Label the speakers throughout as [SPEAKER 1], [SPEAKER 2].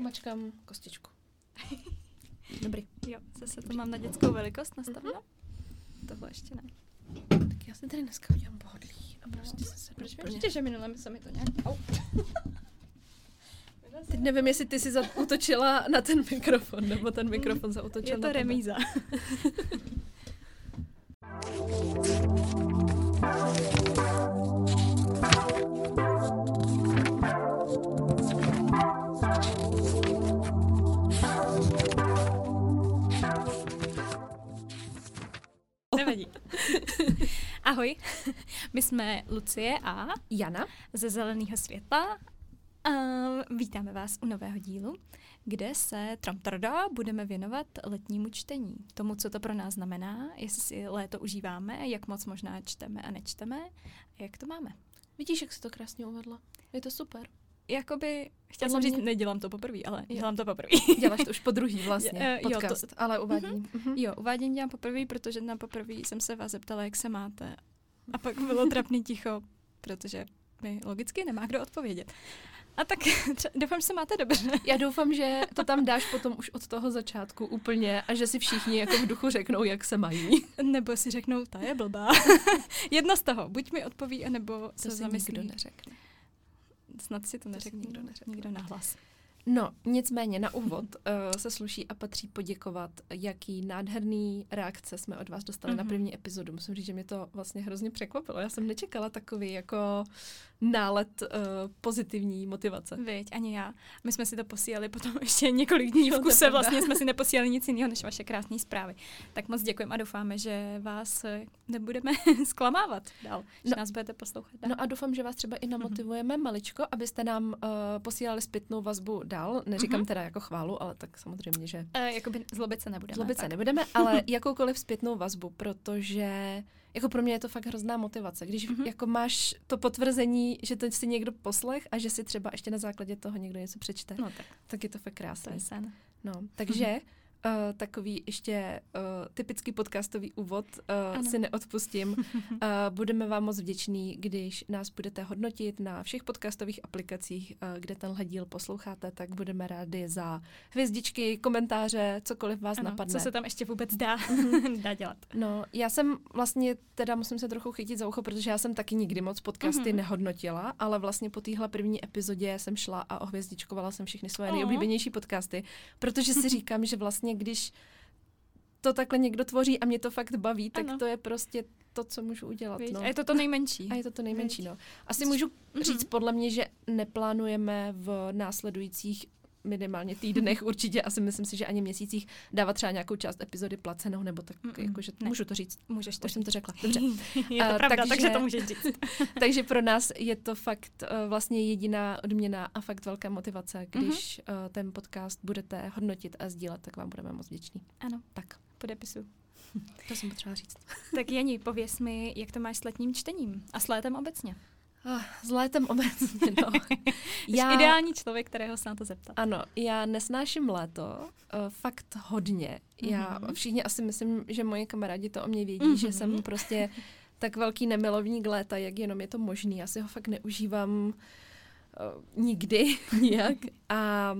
[SPEAKER 1] mačkám kostičku. Dobrý.
[SPEAKER 2] Jo, zase to mám na dětskou velikost nastaveno. Mm-hmm. Tohle ještě ne.
[SPEAKER 1] Tak já si tady dneska udělám pohodlí a prostě se se
[SPEAKER 2] Proč mi že minule se mi to nějak... Au.
[SPEAKER 1] Teď nevím, jestli ty jsi zautočila na ten mikrofon, nebo ten mikrofon zautočil
[SPEAKER 2] Je to
[SPEAKER 1] na
[SPEAKER 2] remíza. Ahoj, my jsme Lucie a
[SPEAKER 1] Jana?
[SPEAKER 2] ze Zeleného světla. A vítáme vás u nového dílu, kde se tramtarda budeme věnovat letnímu čtení. Tomu, co to pro nás znamená, jestli si léto užíváme, jak moc možná čteme a nečteme a jak to máme.
[SPEAKER 1] Vidíš, jak jsi to krásně uvedla? Je to super.
[SPEAKER 2] Jakoby, chtěla jsem říct,
[SPEAKER 1] mě-
[SPEAKER 2] nedělám to poprvé, ale
[SPEAKER 1] Jo.
[SPEAKER 2] dělám to poprvé.
[SPEAKER 1] Děláš to už po druhý vlastně,
[SPEAKER 2] Eh, jo, to-
[SPEAKER 1] podcast, ale uvádím. Mhm.
[SPEAKER 2] Jo, uvádění dělám poprvé, protože na poprvé jsem se vás zeptala, jak se máte. A pak bylo trapný ticho, protože mi logicky nemá kdo odpovědět. A tak doufám, že se máte dobře.
[SPEAKER 1] Já doufám, že to tam dáš potom už od toho začátku úplně a že si všichni jako v duchu řeknou, jak se mají.
[SPEAKER 2] Nebo si řeknou, ta je blbá. Jedno z toho, buď mi odpoví, anebo
[SPEAKER 1] To
[SPEAKER 2] se
[SPEAKER 1] si
[SPEAKER 2] zamyslí.
[SPEAKER 1] nikdo neřekne.
[SPEAKER 2] Snad si to
[SPEAKER 1] si
[SPEAKER 2] neřekne
[SPEAKER 1] nikdo neřekne.
[SPEAKER 2] nikdo nahlas.
[SPEAKER 1] No, nicméně na úvod uh, se sluší a patří poděkovat, jaký nádherný reakce jsme od vás dostali mm-hmm. na
[SPEAKER 2] Mhm.
[SPEAKER 1] první epizodu. Musím říct, že mě to vlastně hrozně překvapilo. Já jsem nečekala takový jako nálet uh, pozitivní motivace.
[SPEAKER 2] Viď, ani já. My jsme si to posílali potom ještě několik dní v kuse, vlastně jsme si neposílali nic jiného než vaše krásné zprávy. Tak moc děkujeme a doufáme, že vás eh, nebudeme zklamávat dál, že
[SPEAKER 1] No.
[SPEAKER 2] nás budete poslouchat dál.
[SPEAKER 1] No a doufám, že vás třeba i namotivujeme maličko, abyste nám uh, posílali zpětnou vazbu dál. Neříkám
[SPEAKER 2] Mhm.
[SPEAKER 1] teda jako chválu, ale tak samozřejmě, že
[SPEAKER 2] E, jakoby zlobit se nebudeme.
[SPEAKER 1] Zlobit se nebudeme, ale jakoukoliv zpětnou vazbu, protože jako pro mě je to fakt hrozná motivace. Když
[SPEAKER 2] Mhm.
[SPEAKER 1] mm-hmm. jako máš to potvrzení, že to si někdo poslech a že si třeba ještě na základě toho někdo něco přečte, no.
[SPEAKER 2] Tak,
[SPEAKER 1] tak je to fakt krásné. No, takže uh, takový ještě uh, typický podcastový úvod uh,
[SPEAKER 2] Ano.
[SPEAKER 1] si neodpustím. Uh, budeme vám moc vděční, když nás budete hodnotit na všech podcastových aplikacích, uh, kde tenhle díl posloucháte, tak budeme rádi za hvězdičky, komentáře, cokoliv vás
[SPEAKER 2] Ano,
[SPEAKER 1] napadne.
[SPEAKER 2] co se tam ještě vůbec dá, dá dělat.
[SPEAKER 1] No, já jsem vlastně, teda musím se trochu chytit za ucho, protože já jsem taky nikdy moc podcasty
[SPEAKER 2] Mhm.
[SPEAKER 1] nehodnotila, ale vlastně po téhle první epizodě jsem šla a ohvězdičkovala jsem všechny svoje nejoblíbenější podcasty, protože si říkám, že vlastně když to takhle někdo tvoří a mě to fakt baví, tak
[SPEAKER 2] Ano.
[SPEAKER 1] to je prostě to, co můžu udělat.
[SPEAKER 2] Víš?
[SPEAKER 1] No.
[SPEAKER 2] A je to to nejmenší.
[SPEAKER 1] A je to to nejmenší,
[SPEAKER 2] Viď?
[SPEAKER 1] no. Asi můžu
[SPEAKER 2] Mhm.
[SPEAKER 1] říct podle mě, že neplánujeme v následujících minimálně týdnech, určitě asi myslím si, že ani měsících dávat třeba nějakou část epizody placenou, nebo tak,
[SPEAKER 2] Mm-mm,
[SPEAKER 1] jakože
[SPEAKER 2] ne.
[SPEAKER 1] můžu to říct.
[SPEAKER 2] Můžeš to
[SPEAKER 1] Už jsem to řekla. Dobře.
[SPEAKER 2] je to
[SPEAKER 1] A,
[SPEAKER 2] pravda,
[SPEAKER 1] takže-
[SPEAKER 2] takže to můžeš říct.
[SPEAKER 1] Takže pro nás je to fakt uh, vlastně jediná odměna a fakt velká motivace. Když uh, ten podcast budete hodnotit a sdílet, tak vám budeme moc vděční.
[SPEAKER 2] Ano,
[SPEAKER 1] Tak,
[SPEAKER 2] podepisu.
[SPEAKER 1] to jsem potřeba říct.
[SPEAKER 2] Tak Jani, pověs mi, jak to máš s letním čtením a s létem obecně.
[SPEAKER 1] Ah, s létem obecně, no.
[SPEAKER 2] Já... ideální člověk, kterého se na to zeptat.
[SPEAKER 1] Ano, já nesnáším léto, uh, fakt hodně. Já
[SPEAKER 2] Mhm.
[SPEAKER 1] všichni asi myslím, že moji kamarádi to o mě vědí,
[SPEAKER 2] Mhm.
[SPEAKER 1] že jsem prostě tak velký nemilovník léta, jak jenom je to možný. Já si ho fakt neužívám uh, nikdy nijak. A,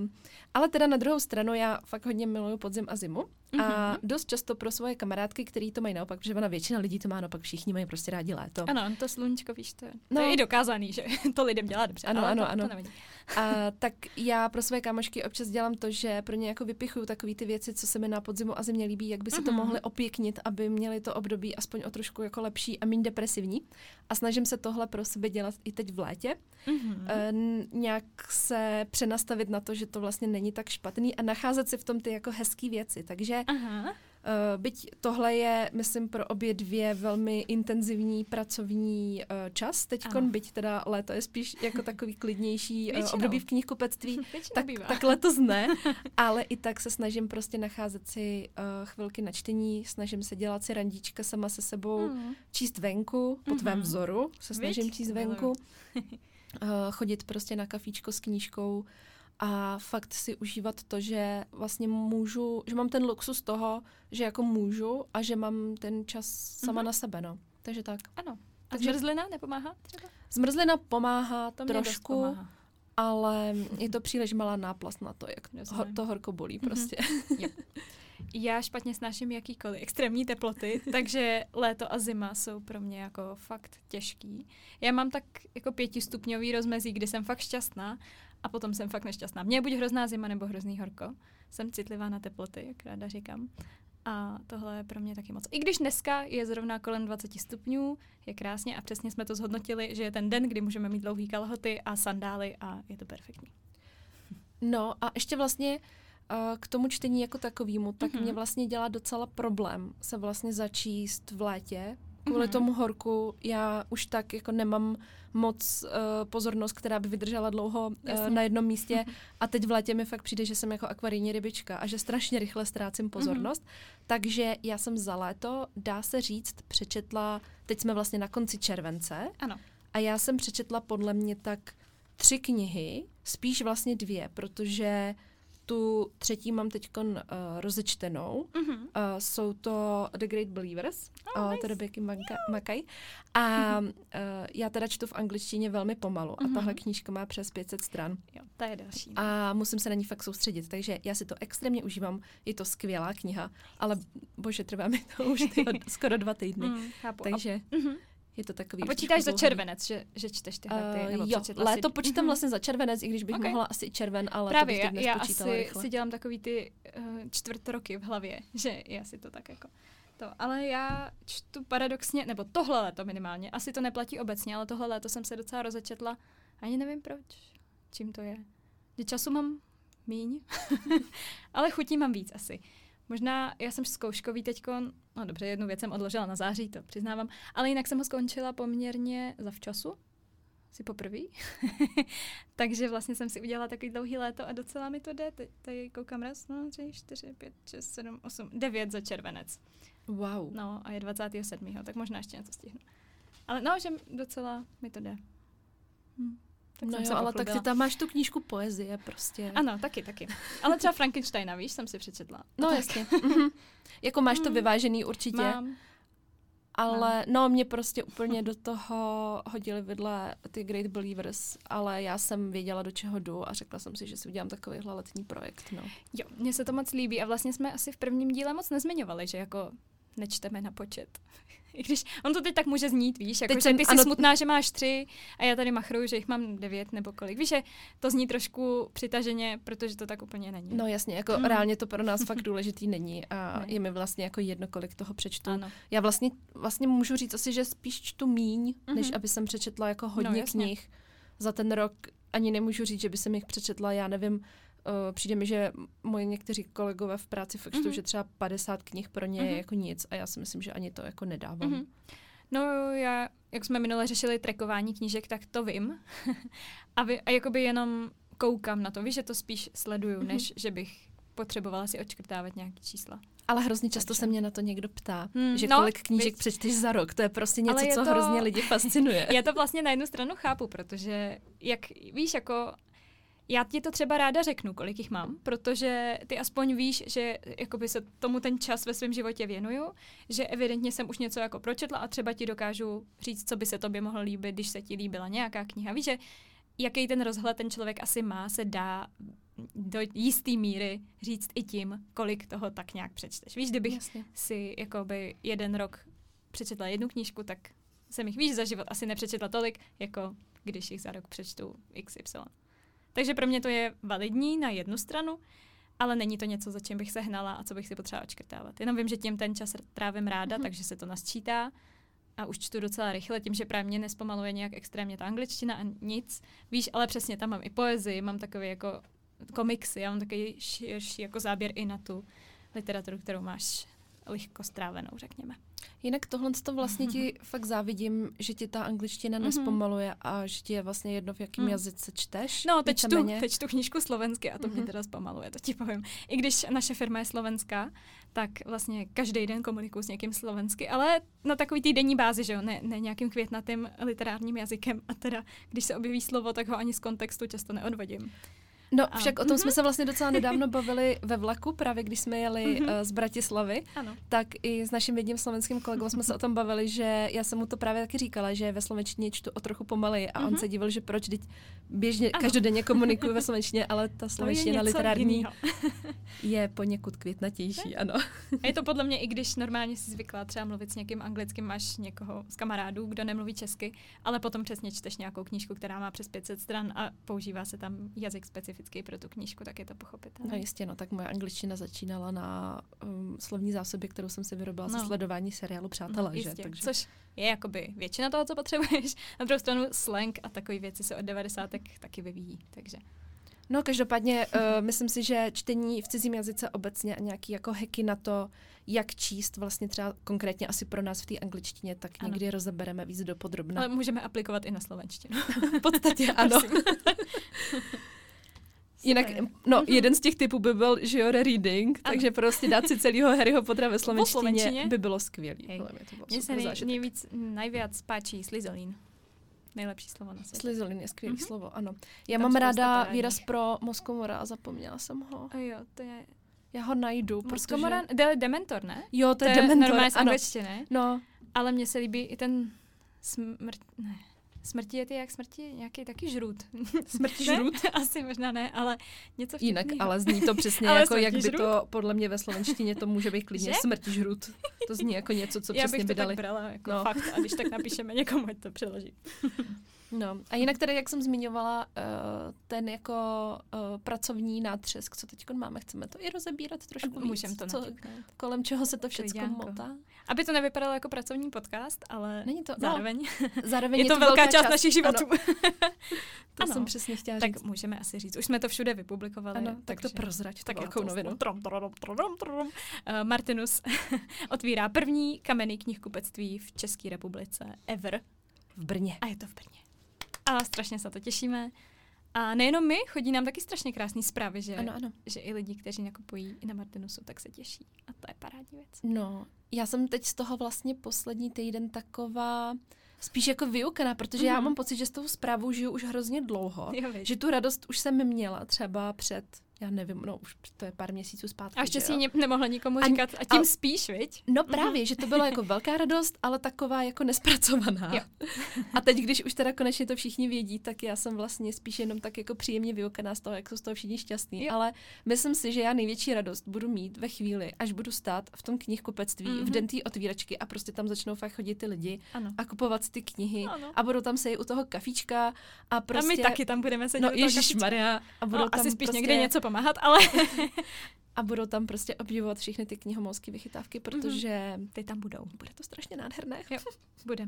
[SPEAKER 1] ale teda na druhou stranu já fakt hodně miluju podzim a zimu. A
[SPEAKER 2] Mhm.
[SPEAKER 1] dost často pro svoje kamarádky, který to mají naopak, protože ona většina lidí to má naopak, všichni mají prostě rádi léto.
[SPEAKER 2] Ano, to sluníčko, víš, to, je- to
[SPEAKER 1] No.
[SPEAKER 2] je i dokázaný, že to lidem dělá dobře.
[SPEAKER 1] Ano, ano,
[SPEAKER 2] to,
[SPEAKER 1] ano.
[SPEAKER 2] To nevadí.
[SPEAKER 1] A tak já pro své kámošky občas dělám to, že pro ně jako vypichuju takové ty věci, co se mi na podzimu a zimě líbí, jak by si to
[SPEAKER 2] Mhm.
[SPEAKER 1] mohli opěknit, aby měli to období aspoň o trošku jako lepší a méně depresivní. A snažím se tohle pro sebe dělat i teď v létě.
[SPEAKER 2] Mhm.
[SPEAKER 1] E, nějak se přenastavit na to, že to vlastně není tak špatný a nacházet si v tom ty jako hezké věci. Takže
[SPEAKER 2] Aha.
[SPEAKER 1] Uh, byť tohle je, myslím, pro obě dvě velmi intenzivní pracovní uh, čas. Teď,
[SPEAKER 2] Ano.
[SPEAKER 1] byť teda léto je spíš jako takový klidnější uh,
[SPEAKER 2] Většinou.
[SPEAKER 1] období v knihkupectví,
[SPEAKER 2] Většinou
[SPEAKER 1] tak,
[SPEAKER 2] bývá.
[SPEAKER 1] tak letos ne, ale i tak se snažím prostě nacházet si uh, chvilky na čtení, snažím se dělat si randíčka sama se sebou,
[SPEAKER 2] Mhm.
[SPEAKER 1] číst venku, po tvém
[SPEAKER 2] Mhm.
[SPEAKER 1] vzoru se snažím číst
[SPEAKER 2] Miluju.
[SPEAKER 1] venku, uh, chodit prostě na kafíčko s knížkou a fakt si užívat to, že vlastně můžu, že mám ten luxus toho, že jako můžu a že mám ten čas sama
[SPEAKER 2] Mhm.
[SPEAKER 1] na sebe, no. Takže tak.
[SPEAKER 2] Ano. A
[SPEAKER 1] Takže-
[SPEAKER 2] zmrzlina nepomáhá třeba?
[SPEAKER 1] Zmrzlina pomáhá
[SPEAKER 2] To
[SPEAKER 1] trošku,
[SPEAKER 2] pomáhá.
[SPEAKER 1] ale je to příliš malá náplast na to, jak ho, to horko bolí
[SPEAKER 2] Mhm.
[SPEAKER 1] prostě.
[SPEAKER 2] Já špatně snáším jakýkoliv extrémní teploty, takže léto a zima jsou pro mě jako fakt těžký. Já mám tak jako pětistupňový rozmezí, kdy jsem fakt šťastná a potom jsem fakt nešťastná. Mně je buď hrozná zima nebo hrozný horko. Jsem citlivá na teploty, jak ráda říkám. A tohle je pro mě taky moc. I když dneska je zrovna kolem 20 stupňů, je krásně a přesně jsme to zhodnotili, že je ten den, kdy můžeme mít dlouhý kalhoty a sandály a je to perfektní.
[SPEAKER 1] No a ještě vlastně uh, k tomu čtení jako takovému, tak
[SPEAKER 2] Mhm.
[SPEAKER 1] mě vlastně dělá docela problém se vlastně začíst v létě. Kvůli
[SPEAKER 2] Mhm.
[SPEAKER 1] tomu horku já už tak jako nemám moc uh, pozornost, která by vydržela dlouho uh,
[SPEAKER 2] Jasně.
[SPEAKER 1] na jednom místě a teď v létě mi fakt přijde, že jsem jako akvarijní rybička a že strašně rychle ztrácím pozornost. Takže já jsem za léto, dá se říct, přečetla, teď jsme vlastně na konci července
[SPEAKER 2] Ano.
[SPEAKER 1] a já jsem přečetla podle mě tak tři knihy, spíš vlastně dvě, protože tu třetí mám teď uh, rozečtenou.
[SPEAKER 2] Mhm.
[SPEAKER 1] Uh, jsou to The Great Believers
[SPEAKER 2] Oh,
[SPEAKER 1] od
[SPEAKER 2] nice.
[SPEAKER 1] Rebecca Maka- Mackay. A uh, já teda čtu v angličtině velmi pomalu a
[SPEAKER 2] Mhm.
[SPEAKER 1] tahle knížka má přes 500 stran
[SPEAKER 2] Jo, ta je další.
[SPEAKER 1] a musím se na ní fakt soustředit, takže já si to extrémně užívám. Je to skvělá kniha, ale bože, trvá mi to už skoro dva týdny.
[SPEAKER 2] Mm, chápu.
[SPEAKER 1] Takže
[SPEAKER 2] A, mhm.
[SPEAKER 1] Je to takový
[SPEAKER 2] a počítáš za červenec, že, že čteš tyhle ty, nebo
[SPEAKER 1] Uh, jo, léto
[SPEAKER 2] si...
[SPEAKER 1] počítám
[SPEAKER 2] Mhm.
[SPEAKER 1] vlastně za červenec, i když bych
[SPEAKER 2] Ok.
[SPEAKER 1] mohla asi červen, ale
[SPEAKER 2] Právě,
[SPEAKER 1] to
[SPEAKER 2] já,
[SPEAKER 1] bych
[SPEAKER 2] já
[SPEAKER 1] nespočítala
[SPEAKER 2] asi
[SPEAKER 1] rychle.
[SPEAKER 2] si dělám takový ty uh, čtvrtroky v hlavě, že já si to tak jako to. Ale já čtu paradoxně, nebo tohle léto minimálně, asi to neplatí obecně, ale tohle léto jsem se docela rozečetla, ani nevím proč, čím to je. Že času mám míň, ale chutí mám víc asi. Možná, já jsem zkouškový teďko, no dobře, jednu věc jsem odložila na září, to přiznávám, ale jinak jsem ho skončila poměrně zavčasu, si poprvé. Takže vlastně jsem si udělala takový dlouhý léto a docela mi to jde. Teď tady koukám raz, no, tři, čtyři, pět, šest, sedm, osm, devět za červenec.
[SPEAKER 1] Wow.
[SPEAKER 2] No a je 27. tak možná ještě něco stihnu. Ale no, že docela mi to jde. Hm. Tak
[SPEAKER 1] no
[SPEAKER 2] jsem
[SPEAKER 1] jo,
[SPEAKER 2] se
[SPEAKER 1] ale tak
[SPEAKER 2] pochlubila.
[SPEAKER 1] ty tam máš tu knížku poezie prostě.
[SPEAKER 2] Ano, taky, taky. Ale třeba Frankensteina, víš, jsem si přečetla.
[SPEAKER 1] No
[SPEAKER 2] tak.
[SPEAKER 1] jasně. Mhm. Jako máš to
[SPEAKER 2] Mm.
[SPEAKER 1] vyvážený určitě,
[SPEAKER 2] Mám.
[SPEAKER 1] ale no mě prostě úplně do toho hodili vidle ty Great Believers, ale já jsem věděla, do čeho jdu a řekla jsem si, že si udělám takovýhle letní projekt, no.
[SPEAKER 2] Jo, mně se to moc líbí a vlastně jsme asi v prvním díle moc nezmiňovali, že jako nečteme na počet. I když on to teď tak může znít, víš, jako
[SPEAKER 1] Teď
[SPEAKER 2] že
[SPEAKER 1] jsem-
[SPEAKER 2] ty jsi
[SPEAKER 1] ano.
[SPEAKER 2] smutná, že máš tři a já tady machruju, že jich mám devět nebo kolik. Víš, že to zní trošku přitaženě, protože to tak úplně není.
[SPEAKER 1] No jasně, jako
[SPEAKER 2] Mm.
[SPEAKER 1] reálně to pro nás fakt důležitý není a
[SPEAKER 2] Ne.
[SPEAKER 1] je mi vlastně jako jedno, kolik toho přečtu.
[SPEAKER 2] Ano.
[SPEAKER 1] Já vlastně, vlastně můžu říct asi, že spíš čtu míň,
[SPEAKER 2] Mhm.
[SPEAKER 1] než aby jsem přečetla jako
[SPEAKER 2] No,
[SPEAKER 1] hodně
[SPEAKER 2] jasně.
[SPEAKER 1] knih za ten rok. Ani nemůžu říct, že by jsem jich přečetla, já nevím, uh, přijde mi, že moji někteří kolegové v práci fakt
[SPEAKER 2] Mhm.
[SPEAKER 1] že třeba 50 knih pro ně je
[SPEAKER 2] Mhm.
[SPEAKER 1] jako nic a já si myslím, že ani to jako nedávám.
[SPEAKER 2] Mhm. No já, jak jsme minule řešili trekování knížek, tak to vím. a, vy, a jakoby jenom koukám na to. Víš, že to spíš sleduju,
[SPEAKER 1] Mhm.
[SPEAKER 2] než že bych potřebovala si odškrtávat nějaký čísla.
[SPEAKER 1] Ale hrozně často
[SPEAKER 2] Takže.
[SPEAKER 1] se mě na to někdo ptá,
[SPEAKER 2] Hmm,
[SPEAKER 1] že
[SPEAKER 2] no,
[SPEAKER 1] kolik knížek
[SPEAKER 2] viď.
[SPEAKER 1] přečteš za rok. To je prostě něco,
[SPEAKER 2] je
[SPEAKER 1] co
[SPEAKER 2] to-
[SPEAKER 1] hrozně lidi fascinuje.
[SPEAKER 2] Já to vlastně na jednu stranu chápu, protože jak víš, jako já ti to třeba ráda řeknu, kolik jich mám, protože ty aspoň víš, že jakoby se tomu ten čas ve svém životě věnuju, že evidentně jsem už něco jako pročetla a třeba ti dokážu říct, co by se tobě mohlo líbit, když se ti líbila nějaká kniha. Víš, že jaký ten rozhled ten člověk asi má, se dá do jisté míry říct i tím, kolik toho tak nějak přečteš. Víš, kdybych
[SPEAKER 1] Jasně.
[SPEAKER 2] si jakoby jeden rok přečetla jednu knížku, tak jsem jich víš za život asi nepřečetla tolik, jako když jich za rok přečtu XY. Takže pro mě to je validní na jednu stranu, ale není to něco, za čím bych se hnala a co bych si potřeba očkrtávat. Jenom vím, že tím ten čas trávím ráda,
[SPEAKER 1] Mhm.
[SPEAKER 2] takže se to nasčítá a už čtu docela rychle, tím, že právě mě nespomaluje nějak extrémně ta angličtina a nic. Víš, ale přesně tam mám i poezii, mám takový jako komiksy, já mám takový širší jako záběr i na tu literaturu, kterou máš lehko strávenou, řekněme.
[SPEAKER 1] Jinak tohle to vlastně ti fakt závidím, že ti ta angličtina
[SPEAKER 2] Mhm.
[SPEAKER 1] nespomaluje a že ti je vlastně jedno, v jakém
[SPEAKER 2] Mm.
[SPEAKER 1] jazyce čteš.
[SPEAKER 2] No, teď čtu, teď čtu knížku slovensky a to mě
[SPEAKER 1] Mhm.
[SPEAKER 2] teda zpomaluje, to ti povím. I když naše firma je slovenská, tak vlastně každý den komunikuju s někým slovensky, ale na takový týdenní bázi, že jo, ne, ne nějakým květnatým literárním jazykem a teda, když se objeví slovo, tak ho ani z kontextu často neodvodím.
[SPEAKER 1] No, a... však o tom jsme se vlastně docela nedávno bavili ve vlaku, právě když jsme jeli uh, z Bratislavy,
[SPEAKER 2] ano.
[SPEAKER 1] tak i s naším jedním slovenským kolegou jsme se o tom bavili, že já jsem mu to právě taky říkala, že ve slovenštině čtu o trochu pomaleji. A on se divil, že proč, teď běžně ano. každodenně komunikuju ve slovenštině, ale ta slovenština literární je poněkud květnatější, ano.
[SPEAKER 2] A je to podle mě, i když normálně si zvykla třeba mluvit s někým anglickým, máš někoho z kamarádů, kdo nemluví česky, ale potom přesně čteš nějakou knížku, která má přes 500 stran a používá se tam jazyk specifický pro tu knížku, tak je to pochopitelné.
[SPEAKER 1] No jistě, no tak moje angličtina začínala na um, slovní zásobě, kterou jsem si vyrobila no. ze sledování seriálu Přátelé, no,
[SPEAKER 2] jistě,
[SPEAKER 1] že? Takže...
[SPEAKER 2] Což je jakoby většina toho, co potřebuješ. Na druhou stranu slang a takové věci se od 90. taky vyvíjí, takže...
[SPEAKER 1] No, každopádně uh, myslím si, že čtení v cizím jazyce obecně a nějaký jako heky na to, jak číst vlastně třeba konkrétně asi pro nás v té angličtině, tak ano. někdy rozebereme víc do podrobna.
[SPEAKER 2] Ale můžeme aplikovat i na slovenštinu.
[SPEAKER 1] v podstatě ano. Jinak, no, mm-hmm. jeden z těch typů by byl, že jo, reading, ano. takže prostě dát si celého Harryho Pottera ve slovenštině by bylo skvělý.
[SPEAKER 2] Mně se nej, nejvíc, nejvíc páčí Slytherin. Nejlepší slovo na světě.
[SPEAKER 1] Slytherin je skvělé mm-hmm. slovo, ano. Já Tam mám ráda výraz pro Moskomora a zapomněla jsem ho.
[SPEAKER 2] A jo, to je...
[SPEAKER 1] Já ho najdu,
[SPEAKER 2] Moskomora, protože... De- Dementor, ne?
[SPEAKER 1] Jo, to je, to je Dementor,
[SPEAKER 2] normálně
[SPEAKER 1] ano.
[SPEAKER 2] ne?
[SPEAKER 1] No.
[SPEAKER 2] Ale mně se líbí i ten smrt... Ne. Smrti je ty jak smrti, nějaký taky žrut.
[SPEAKER 1] Smrti žrut?
[SPEAKER 2] Asi možná ne, ale něco
[SPEAKER 1] vtipnýho. Jinak, ale zní to přesně jako, jak by žrut? to, podle mě ve slovenštině to může být klidně smrti žrut. To zní jako něco, co
[SPEAKER 2] Já
[SPEAKER 1] přesně
[SPEAKER 2] by
[SPEAKER 1] dali.
[SPEAKER 2] Já bych to tak brala jako no. fakt a když tak napíšeme někomu, ať to přeloží.
[SPEAKER 1] No a jinak tady, jak jsem zmiňovala, uh, ten jako uh, pracovní nátřesk, co teď máme, chceme to i rozebírat trošku víc,
[SPEAKER 2] Můžeme to co,
[SPEAKER 1] kolem čeho se to všechno motá.
[SPEAKER 2] Aby to nevypadalo jako pracovní podcast, ale Není to, zároveň,
[SPEAKER 1] no, zároveň je,
[SPEAKER 2] je to, to velká část, část našich životů.
[SPEAKER 1] to ano. jsem přesně chtěla
[SPEAKER 2] tak
[SPEAKER 1] říct.
[SPEAKER 2] Tak můžeme asi říct. Už jsme to všude vypublikovali.
[SPEAKER 1] Ano, tak to prozrať, tak jakou novinu.
[SPEAKER 2] Trom, trom, trom, trom. Uh, Martinus otvírá první kamenný knihkupectví v České republice ever.
[SPEAKER 1] V Brně.
[SPEAKER 2] A je to v Brně. A strašně se to těšíme. A nejenom my, chodí nám taky strašně krásné zprávy, že,
[SPEAKER 1] ano, ano.
[SPEAKER 2] že i lidi, kteří nakupují i na Martinusu, tak se těší. A to je parádní věc.
[SPEAKER 1] No, já jsem teď z toho vlastně poslední týden taková spíš jako vyukaná, protože mm-hmm. já mhm. mám pocit, že s tou zprávou žiju už hrozně dlouho.
[SPEAKER 2] Jo,
[SPEAKER 1] že tu radost už jsem měla třeba před já nevím, no už to je pár měsíců zpátky.
[SPEAKER 2] A ještě si ne, nemohla nikomu říkat a tím a, spíš, viď?
[SPEAKER 1] No mhm. právě, že to bylo jako velká radost, ale taková jako nespracovaná.
[SPEAKER 2] Jo.
[SPEAKER 1] A teď, když už teda konečně to všichni vědí, tak já jsem vlastně spíš jenom tak jako příjemně vyukaná z toho, jak jsou z toho všichni šťastní. Jo. Ale myslím si, že já největší radost budu mít ve chvíli, až budu stát v tom knihkupectví mm-hmm. v den té otvíračky a prostě tam začnou fakt chodit ty lidi
[SPEAKER 2] ano.
[SPEAKER 1] a kupovat ty knihy ano. a budou tam se u toho kafička a prostě...
[SPEAKER 2] A my prostě- taky tam budeme sedět
[SPEAKER 1] no, toho Maria, a budou
[SPEAKER 2] no,
[SPEAKER 1] tam
[SPEAKER 2] asi spíš
[SPEAKER 1] prostě...
[SPEAKER 2] někde něco pomáhat, ale
[SPEAKER 1] a budou tam prostě obdivovat všechny ty knihomolské vychytávky, mhm. protože
[SPEAKER 2] mm-hmm. ty tam budou.
[SPEAKER 1] Bude to strašně nádherné.
[SPEAKER 2] Jo, bude.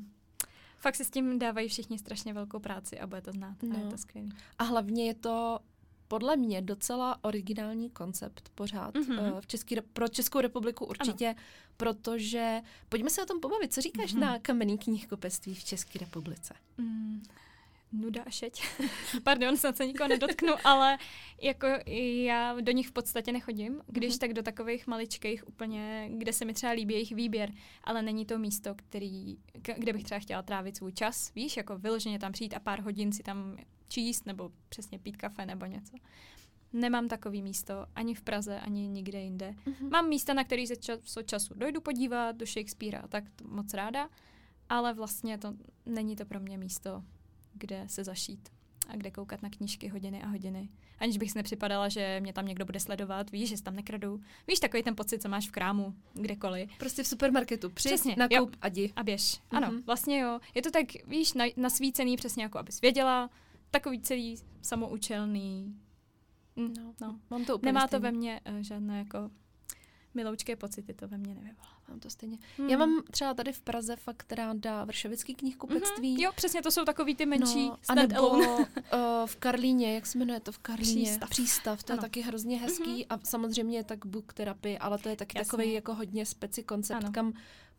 [SPEAKER 2] Fakt si s tím dávají všichni strašně velkou práci a bude to znát. No. A je no. to skvělé.
[SPEAKER 1] A hlavně je to podle mě docela originální koncept pořád mm-hmm. v Český, pro Českou republiku určitě, ano. protože pojďme se o tom pobavit. Co říkáš mm-hmm. na kamenný knihkupectví v České republice?
[SPEAKER 2] Mm, nuda a šeť. Pardon, snad se nikoho nedotknu, ale jako já do nich v podstatě nechodím, když mm-hmm. tak do takových maličkých úplně, kde se mi třeba líbí jejich výběr, ale není to místo, který, kde bych třeba chtěla trávit svůj čas, víš, jako vyloženě tam přijít a pár hodin si tam číst nebo přesně pít kafe nebo něco. Nemám takový místo ani v Praze, ani nikde jinde. Mm-hmm. Mám místa, na který se čas, času dojdu podívat, do Shakespearea, tak to moc ráda, ale vlastně to není to pro mě místo, kde se zašít a kde koukat na knížky hodiny a hodiny. Aniž bych si nepřipadala, že mě tam někdo bude sledovat, víš, že se tam nekradu. Víš, takový ten pocit, co máš v krámu, kdekoliv.
[SPEAKER 1] Prostě v supermarketu. Přijď, přesně, nakup jo. a jdi.
[SPEAKER 2] A běž. Mm-hmm. Ano, vlastně jo. Je to tak, víš, na, nasvícený přesně jako, abys věděla. Takový celý samoučelný.
[SPEAKER 1] Mm, no, no. Mám to
[SPEAKER 2] úplně Nemá stejný. to ve mně uh, žádné jako miloučké pocity, to ve mně nevyvolá
[SPEAKER 1] mám to stejně. Hmm. Já mám třeba tady v Praze fakt ráda Vršovický knihkupectví.
[SPEAKER 2] Mm-hmm. Jo, přesně, to jsou takový ty menší
[SPEAKER 1] no, stand alone. uh, v Karlíně, jak se jmenuje to v Karlíně?
[SPEAKER 2] Přístav.
[SPEAKER 1] Přístav, to ano. je taky hrozně hezký mm-hmm. a samozřejmě je tak book therapy, ale to je taky Jasně. takový jako hodně speci koncept, ano. kam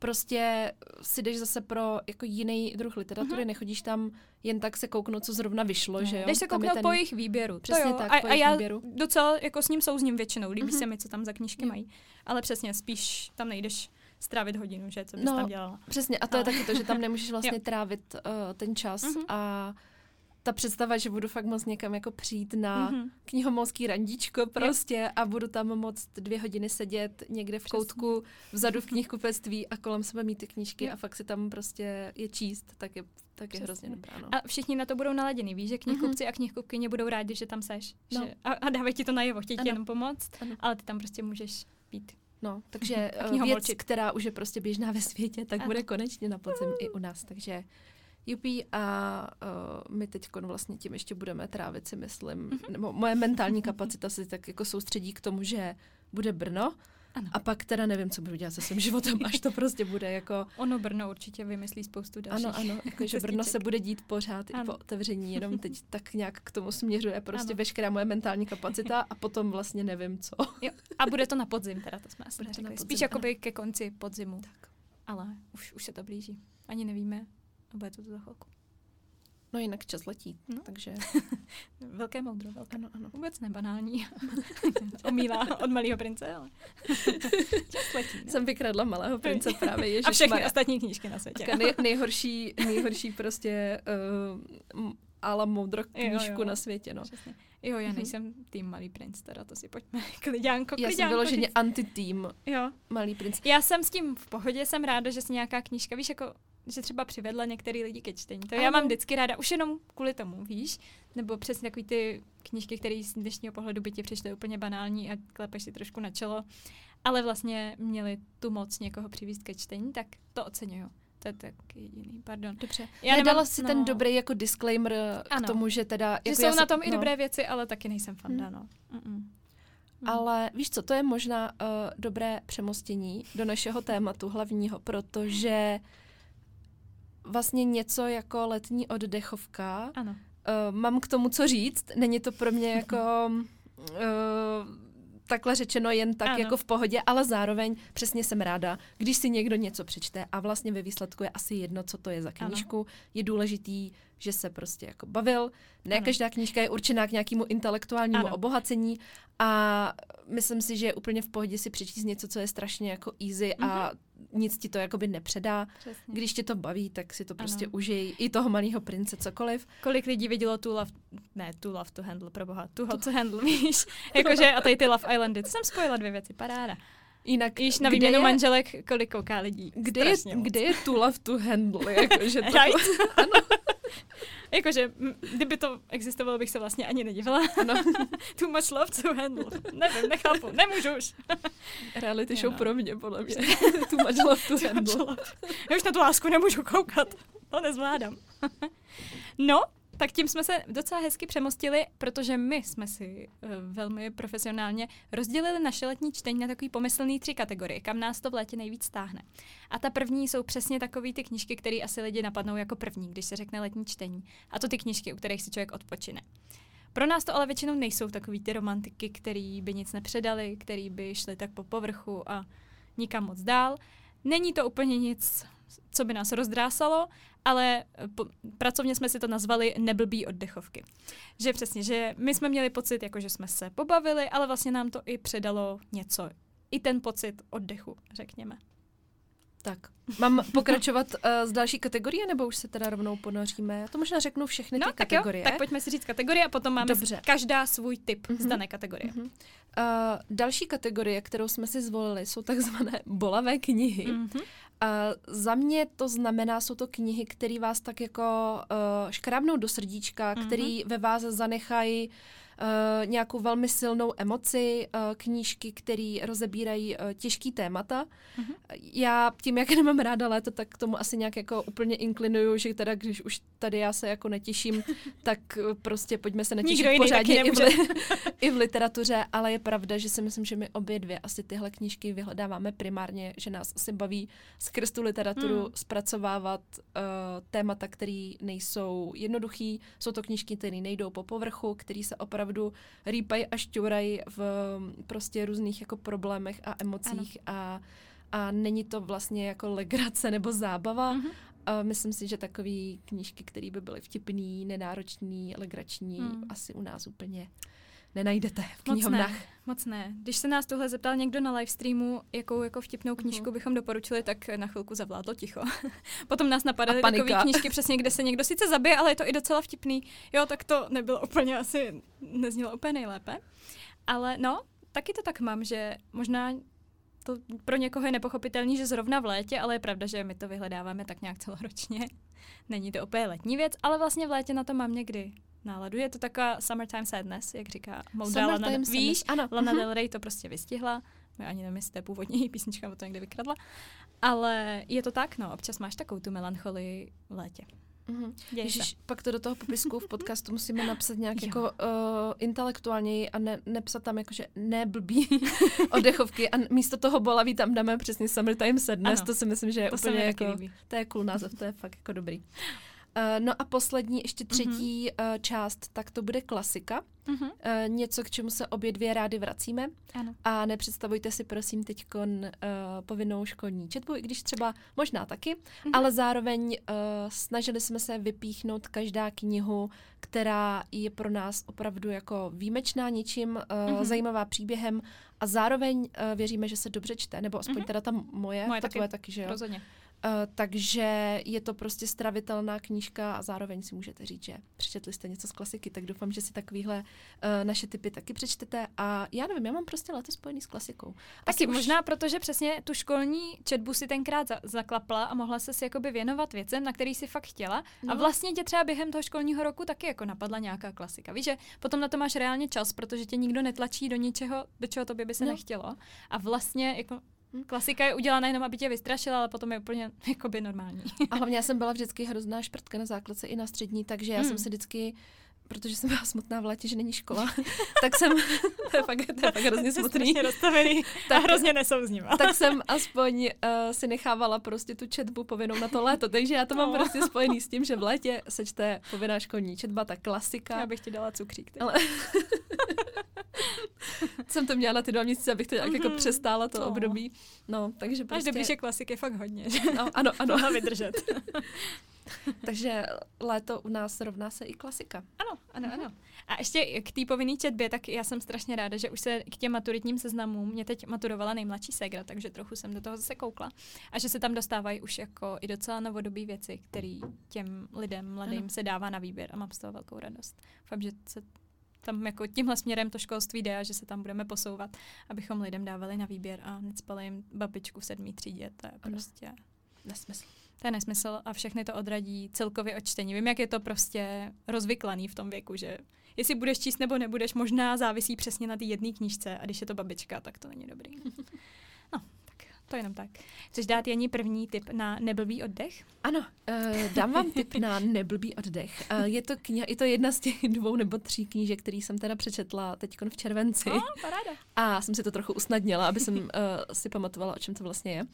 [SPEAKER 1] prostě si jdeš zase pro jako jiný druh literatury, mm-hmm. nechodíš tam jen tak se kouknout, co zrovna vyšlo, ne. že jo?
[SPEAKER 2] Jdeš se kouknout ten... po jejich výběru.
[SPEAKER 1] Přesně
[SPEAKER 2] jo.
[SPEAKER 1] tak,
[SPEAKER 2] a,
[SPEAKER 1] po
[SPEAKER 2] a já
[SPEAKER 1] výběru.
[SPEAKER 2] docela jako s ním souzním většinou, líbí mm-hmm. se mi, co tam za knížky mají. Ale přesně, spíš tam nejdeš strávit hodinu, že? Co bys
[SPEAKER 1] no,
[SPEAKER 2] tam dělala.
[SPEAKER 1] Přesně, a to Ale... je taky to, že tam nemůžeš vlastně trávit uh, ten čas mm-hmm. a ta představa, že budu fakt moc někam jako přijít na mm-hmm. knihomolský randíčko prostě je. a budu tam moc dvě hodiny sedět někde v Přesně. koutku vzadu v knihkupectví a kolem sebe mít ty knížky je. a fakt si tam prostě je číst, tak je, tak je hrozně dobrá. No.
[SPEAKER 2] A všichni na to budou naladěni, víš, že knihkupci mm-hmm. a knihkupkyně budou rádi, že tam seš. No. Že, a, a dávají ti to najevo, chtějí ti jenom pomoct, ano. ale ty tam prostě můžeš být.
[SPEAKER 1] No, takže eh, věc, která už je prostě běžná ve světě, tak ano. bude konečně na podzim i u nás, takže Jupí a uh, my teď vlastně tím ještě budeme trávit si myslím, mm-hmm. nebo moje mentální kapacita se tak jako soustředí k tomu, že bude Brno, ano. A pak teda nevím, co budu dělat se svým životem, až to prostě bude jako...
[SPEAKER 2] Ono Brno určitě vymyslí spoustu dalších.
[SPEAKER 1] Ano, ano, jako, že Brno se bude dít pořád ano. i po otevření, jenom teď tak nějak k tomu směřuje prostě ano. veškerá moje mentální kapacita a potom vlastně nevím co.
[SPEAKER 2] Jo. A bude to na podzim, teda to jsme asi neřekli. Spíš jakoby ke konci podzimu. Tak. Ale už, už se to blíží. Ani nevíme, a bude to za chvilku.
[SPEAKER 1] No jinak čas letí, no. takže...
[SPEAKER 2] velké moudro, velké. Ano, ano. Vůbec nebanální. Omílá od malého prince, ale čas letí.
[SPEAKER 1] Ne? Jsem vykradla malého prince právě,
[SPEAKER 2] Ježiš A všechny Maria. ostatní knížky na světě.
[SPEAKER 1] Nej, nejhorší, nejhorší prostě uh, ala moudro knížku jo, jo. na světě, no. Přesně.
[SPEAKER 2] Jo, já nejsem tým Malý princ, teda to si pojďme. Klidňánko, klidňánko.
[SPEAKER 1] Já jsem vyloženě anti-tým jo. Malý princ.
[SPEAKER 2] Já jsem s tím v pohodě, jsem ráda, že si nějaká knížka, víš, jako že třeba přivedla některý lidi ke čtení. To ano. já mám vždycky ráda, už jenom kvůli tomu, víš? Nebo přesně takový ty knížky, které z dnešního pohledu by ti přišly úplně banální a klepeš si trošku na čelo, ale vlastně měli tu moc někoho přivést ke čtení, tak to oceňuju. To je tak jediný, pardon.
[SPEAKER 1] Dobře. Já Nedala nemám, si no. ten dobrý jako disclaimer ano. k tomu, že teda...
[SPEAKER 2] Jako že jsou na tom no. i dobré věci, ale taky nejsem fanda, hmm. no. Mm-mm.
[SPEAKER 1] Ale víš co, to je možná uh, dobré přemostění do našeho tématu hlavního, protože vlastně něco jako letní oddechovka.
[SPEAKER 2] Ano.
[SPEAKER 1] Uh, mám k tomu co říct. Není to pro mě jako uh, takhle řečeno jen tak ano. jako v pohodě, ale zároveň přesně jsem ráda, když si někdo něco přečte a vlastně ve výsledku je asi jedno, co to je za knížku. Ano. Je důležitý, že se prostě jako bavil. Ne ano. každá knížka je určená k nějakému intelektuálnímu ano. obohacení a myslím si, že je úplně v pohodě si přečíst něco, co je strašně jako easy a mhm nic ti to jakoby nepředá. Přesně. Když tě to baví, tak si to prostě ano. užij. I toho malého prince, cokoliv.
[SPEAKER 2] Kolik lidí vidělo tu love, ne, tu love to handle, pro boha, tu hot to handle, víš? Jakože a tady ty love islandy, to jsem spojila dvě věci, paráda. Jinak, Již na výměnu je, manželek, kolik kouká lidí.
[SPEAKER 1] Kde je, kde je tu love to handle? Jakože to,
[SPEAKER 2] ano. Jakože, kdyby to existovalo, bych se vlastně ani nedivila. No. Too much love to handle. Nevím, nechápu, nemůžu už.
[SPEAKER 1] Reality show no. pro mě, podle mě. Too much love to handle.
[SPEAKER 2] Já už na tu lásku nemůžu koukat. To nezvládám. no, tak tím jsme se docela hezky přemostili, protože my jsme si uh, velmi profesionálně rozdělili naše letní čtení na takový pomyslný tři kategorie, kam nás to v létě nejvíc stáhne. A ta první jsou přesně takové ty knížky, které asi lidi napadnou jako první, když se řekne letní čtení. A to ty knížky, u kterých si člověk odpočine. Pro nás to ale většinou nejsou takový ty romantiky, který by nic nepředali, který by šli tak po povrchu a nikam moc dál. Není to úplně nic, co by nás rozdrásalo, ale eh, po, pracovně jsme si to nazvali neblbý oddechovky. Že přesně, že my jsme měli pocit, jako že jsme se pobavili, ale vlastně nám to i předalo něco. I ten pocit oddechu, řekněme.
[SPEAKER 1] Tak, mám pokračovat uh, z další kategorie, nebo už se teda rovnou ponoříme? Já to možná řeknu všechny no, ty tak kategorie.
[SPEAKER 2] Jo, tak pojďme si říct kategorie a potom máme Dobře. každá svůj typ mm-hmm. z dané kategorie. Mm-hmm.
[SPEAKER 1] Uh, další kategorie, kterou jsme si zvolili, jsou takzvané bolavé knihy. Mm-hmm. Uh, za mě to znamená, jsou to knihy, které vás tak jako uh, škrábnou do srdíčka, mm-hmm. které ve vás zanechají uh, uh, nějakou velmi silnou emoci, uh, knížky, které rozebírají uh, těžký témata. Mm-hmm. Já tím, jak nemám ráda léto, tak k tomu asi nějak jako úplně inklinuju, že teda když už tady já se jako netěším, tak prostě pojďme se netěšit pořádně i v, li- i v literatuře, ale je pravda, že si myslím, že my obě dvě asi tyhle knížky vyhledáváme primárně, že nás asi baví skrz tu literaturu mm. zpracovávat uh, témata, které nejsou jednoduchý, jsou to knížky, které nejdou po povrchu, které se opravdu opravdu rýpají a šťourají v prostě různých jako problémech a emocích a, a není to vlastně jako legrace nebo zábava. Mm-hmm. A myslím si, že takové knížky, které by byly vtipný, nenáročný, legrační, mm. asi u nás úplně nenajdete v
[SPEAKER 2] Moc
[SPEAKER 1] knihovnách.
[SPEAKER 2] ne, moc ne. Když se nás tohle zeptal někdo na livestreamu, jakou jako vtipnou knížku
[SPEAKER 1] Mhm.
[SPEAKER 2] bychom doporučili, tak na chvilku zavládlo ticho. Potom nás napadaly takové knížky přesně, kde se někdo sice zabije, ale je to i docela vtipný. Jo, tak to nebylo úplně asi, neznělo úplně nejlépe. Ale no, taky to tak mám, že možná to pro někoho je nepochopitelný, že zrovna v létě, ale je pravda, že my to vyhledáváme tak nějak celoročně. Není to úplně letní věc, ale vlastně v létě na to mám někdy náladu. Je to taková summertime sadness, jak říká Mouda Lana.
[SPEAKER 1] Summertime
[SPEAKER 2] Víš,
[SPEAKER 1] Sadness, ano.
[SPEAKER 2] Lana. Del Rey to prostě vystihla. Já ani nevím, jestli to je původně její písnička, nebo to někde vykradla. Ale je to tak, no, občas máš takovou tu melancholii v létě.
[SPEAKER 1] Mhm.
[SPEAKER 2] Se.
[SPEAKER 1] Ježiš, pak to do toho popisku v podcastu musíme napsat nějak
[SPEAKER 2] Jo.
[SPEAKER 1] jako uh, intelektuálněji a ne, nepsat tam jakože ne blbý oddechovky a místo toho bolavý tam dáme přesně Summertime Sadness,
[SPEAKER 2] Ano.
[SPEAKER 1] to si myslím, že je
[SPEAKER 2] To
[SPEAKER 1] úplně jako,
[SPEAKER 2] líbí.
[SPEAKER 1] to je cool název, to je fakt jako dobrý. Uh, no a poslední, ještě třetí
[SPEAKER 2] Mhm.
[SPEAKER 1] uh, část, tak to bude klasika.
[SPEAKER 2] Mhm,
[SPEAKER 1] Uh, něco, k čemu se obě dvě rády vracíme.
[SPEAKER 2] ano.
[SPEAKER 1] A nepředstavujte si prosím teď uh, povinnou školní četbu, i když třeba možná taky,
[SPEAKER 2] Mhm.
[SPEAKER 1] ale zároveň uh, snažili jsme se vypíchnout každá knihu, která je pro nás opravdu jako výjimečná něčím, uh,
[SPEAKER 2] Mhm.
[SPEAKER 1] zajímavá příběhem a zároveň uh, věříme, že se dobře čte, nebo aspoň
[SPEAKER 2] Mhm.
[SPEAKER 1] teda ta moje,
[SPEAKER 2] Moje
[SPEAKER 1] ta
[SPEAKER 2] taky.
[SPEAKER 1] tvoje taky, že jo?
[SPEAKER 2] Rozhodně.
[SPEAKER 1] Uh, takže je to prostě stravitelná knížka a zároveň si můžete říct, že přečetli jste něco z klasiky, tak doufám, že si takovýhle uh, naše typy taky přečtete a já nevím, já mám prostě léto spojený s klasikou.
[SPEAKER 2] Taky
[SPEAKER 1] Asi už-
[SPEAKER 2] možná, protože přesně tu školní četbu si tenkrát za- zaklapla a mohla se si jakoby věnovat věcem, na který si fakt chtěla. No. A vlastně tě třeba během toho školního roku taky jako napadla nějaká klasika. Víš, že potom na to máš reálně čas, protože tě nikdo netlačí do ničeho, do čeho tobě by se
[SPEAKER 1] No.
[SPEAKER 2] nechtělo. A vlastně jako. Klasika je udělána jenom, aby tě vystrašila, ale potom je úplně jakoby normální.
[SPEAKER 1] A hlavně já jsem byla vždycky hrozná šprtka na základce i na střední, takže já
[SPEAKER 2] Mm.
[SPEAKER 1] jsem si vždycky protože jsem byla smutná v létě, že není škola, tak jsem, to je fakt, to je fakt hrozně smutný,
[SPEAKER 2] rozstavený a
[SPEAKER 1] Tak-
[SPEAKER 2] hrozně nesouzněvá.
[SPEAKER 1] tak jsem aspoň uh, si nechávala prostě tu četbu povinnou na to léto, takže já to mám
[SPEAKER 2] No.
[SPEAKER 1] prostě spojený s tím, že v létě se čte povinná školní četba, ta klasika.
[SPEAKER 2] Já bych ti dala cukřík.
[SPEAKER 1] Ale- jsem to měla ty dva měsíce, abych to nějak jako
[SPEAKER 2] Mhm.
[SPEAKER 1] přestála to
[SPEAKER 2] No.
[SPEAKER 1] období. No, takže
[SPEAKER 2] Až
[SPEAKER 1] prostě...
[SPEAKER 2] dobře, že klasik je fakt hodně, že
[SPEAKER 1] No, ano, ano.
[SPEAKER 2] mohla vydržet.
[SPEAKER 1] Takže léto u nás rovná se i klasika.
[SPEAKER 2] Ano, ano, ano. A ještě k té povinné četbě, tak já jsem strašně ráda, že už se k těm maturitním seznamům, mě teď maturovala nejmladší ségra, takže trochu jsem do toho zase koukla. A že se tam dostávají už jako i docela novodobí věci, které těm lidem mladým
[SPEAKER 1] Ano.
[SPEAKER 2] se dává na výběr a mám z toho velkou radost. Doufám, že se tam jako tímhle směrem to školství jde a že se tam budeme posouvat, abychom lidem dávali na výběr a necpali jim babičku v sedmý třídě. To je
[SPEAKER 1] Ano.
[SPEAKER 2] prostě
[SPEAKER 1] Nesmysl.
[SPEAKER 2] to je nesmysl a všechny to odradí celkově od čtení. Vím, jak je to prostě rozvyklaný v tom věku, že jestli budeš číst nebo nebudeš, možná závisí přesně na té jedné knížce a když je to babička, tak to není dobrý. To jenom tak. Chceš dát Janí první tip na neblbý oddech?
[SPEAKER 1] Ano, uh, dám vám tip na neblbý oddech. Uh, je, to kniha, je to jedna z těch dvou nebo tří knížek, který jsem teda přečetla teď v červenci.
[SPEAKER 2] No, paráda.
[SPEAKER 1] A jsem si to trochu usnadnila, aby jsem uh, si pamatovala, o čem to vlastně je. Uh,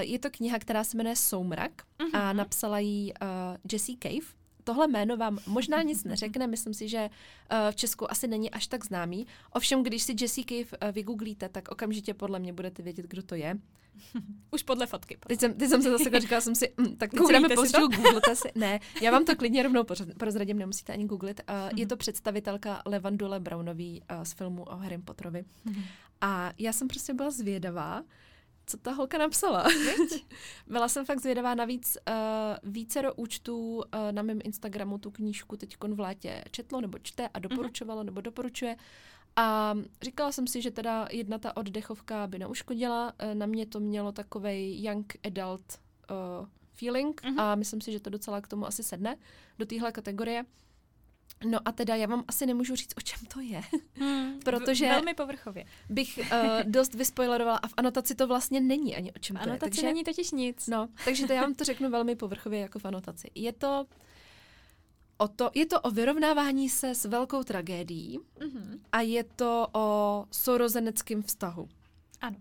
[SPEAKER 1] je to kniha, která se jmenuje Soumrak a
[SPEAKER 2] Mhm.
[SPEAKER 1] napsala ji uh, Jessie Cave. Tohle jméno vám možná nic neřekne, myslím si, že uh, v Česku asi není až tak známý. Ovšem, když si Jessie Cave uh, vygooglíte, tak okamžitě podle mě budete vědět, kdo to je.
[SPEAKER 2] Už podle fotky.
[SPEAKER 1] Teď jsem, teď jsem se zase jako říkala jsem si, mm, tak teď
[SPEAKER 2] Googlíte si
[SPEAKER 1] později, googlete si. Ne, já vám to klidně rovnou prozradím, nemusíte ani googlit. Uh, Je to představitelka Levandule Brownový uh, z filmu o Harry Potterovi. A já jsem prostě byla zvědavá, co ta holka napsala. byla jsem fakt zvědavá, navíc uh, vícero účtů uh, na mém Instagramu tu knížku teď v létě četlo nebo čte a doporučovalo nebo doporučuje. A říkala jsem si, že teda jedna ta oddechovka by neuškodila. Eh, Na mě to mělo takovej young adult uh, feeling
[SPEAKER 2] Mhm.
[SPEAKER 1] a myslím si, že to docela k tomu asi sedne do téhle kategorie. No a teda já vám asi nemůžu říct, o čem to je.
[SPEAKER 2] Hmm,
[SPEAKER 1] Protože-
[SPEAKER 2] Velmi povrchově.
[SPEAKER 1] Bych uh, dost vyspoilerovala a v anotaci to vlastně není ani o čem
[SPEAKER 2] V
[SPEAKER 1] to je.
[SPEAKER 2] anotaci
[SPEAKER 1] Takže,
[SPEAKER 2] není totiž nic.
[SPEAKER 1] no, takže to já vám to řeknu velmi povrchově jako v anotaci. Je to o, to, je to o vyrovnávání se s velkou tragédií
[SPEAKER 2] Mhm.
[SPEAKER 1] a je to o sourozeneckém vztahu.
[SPEAKER 2] Ano.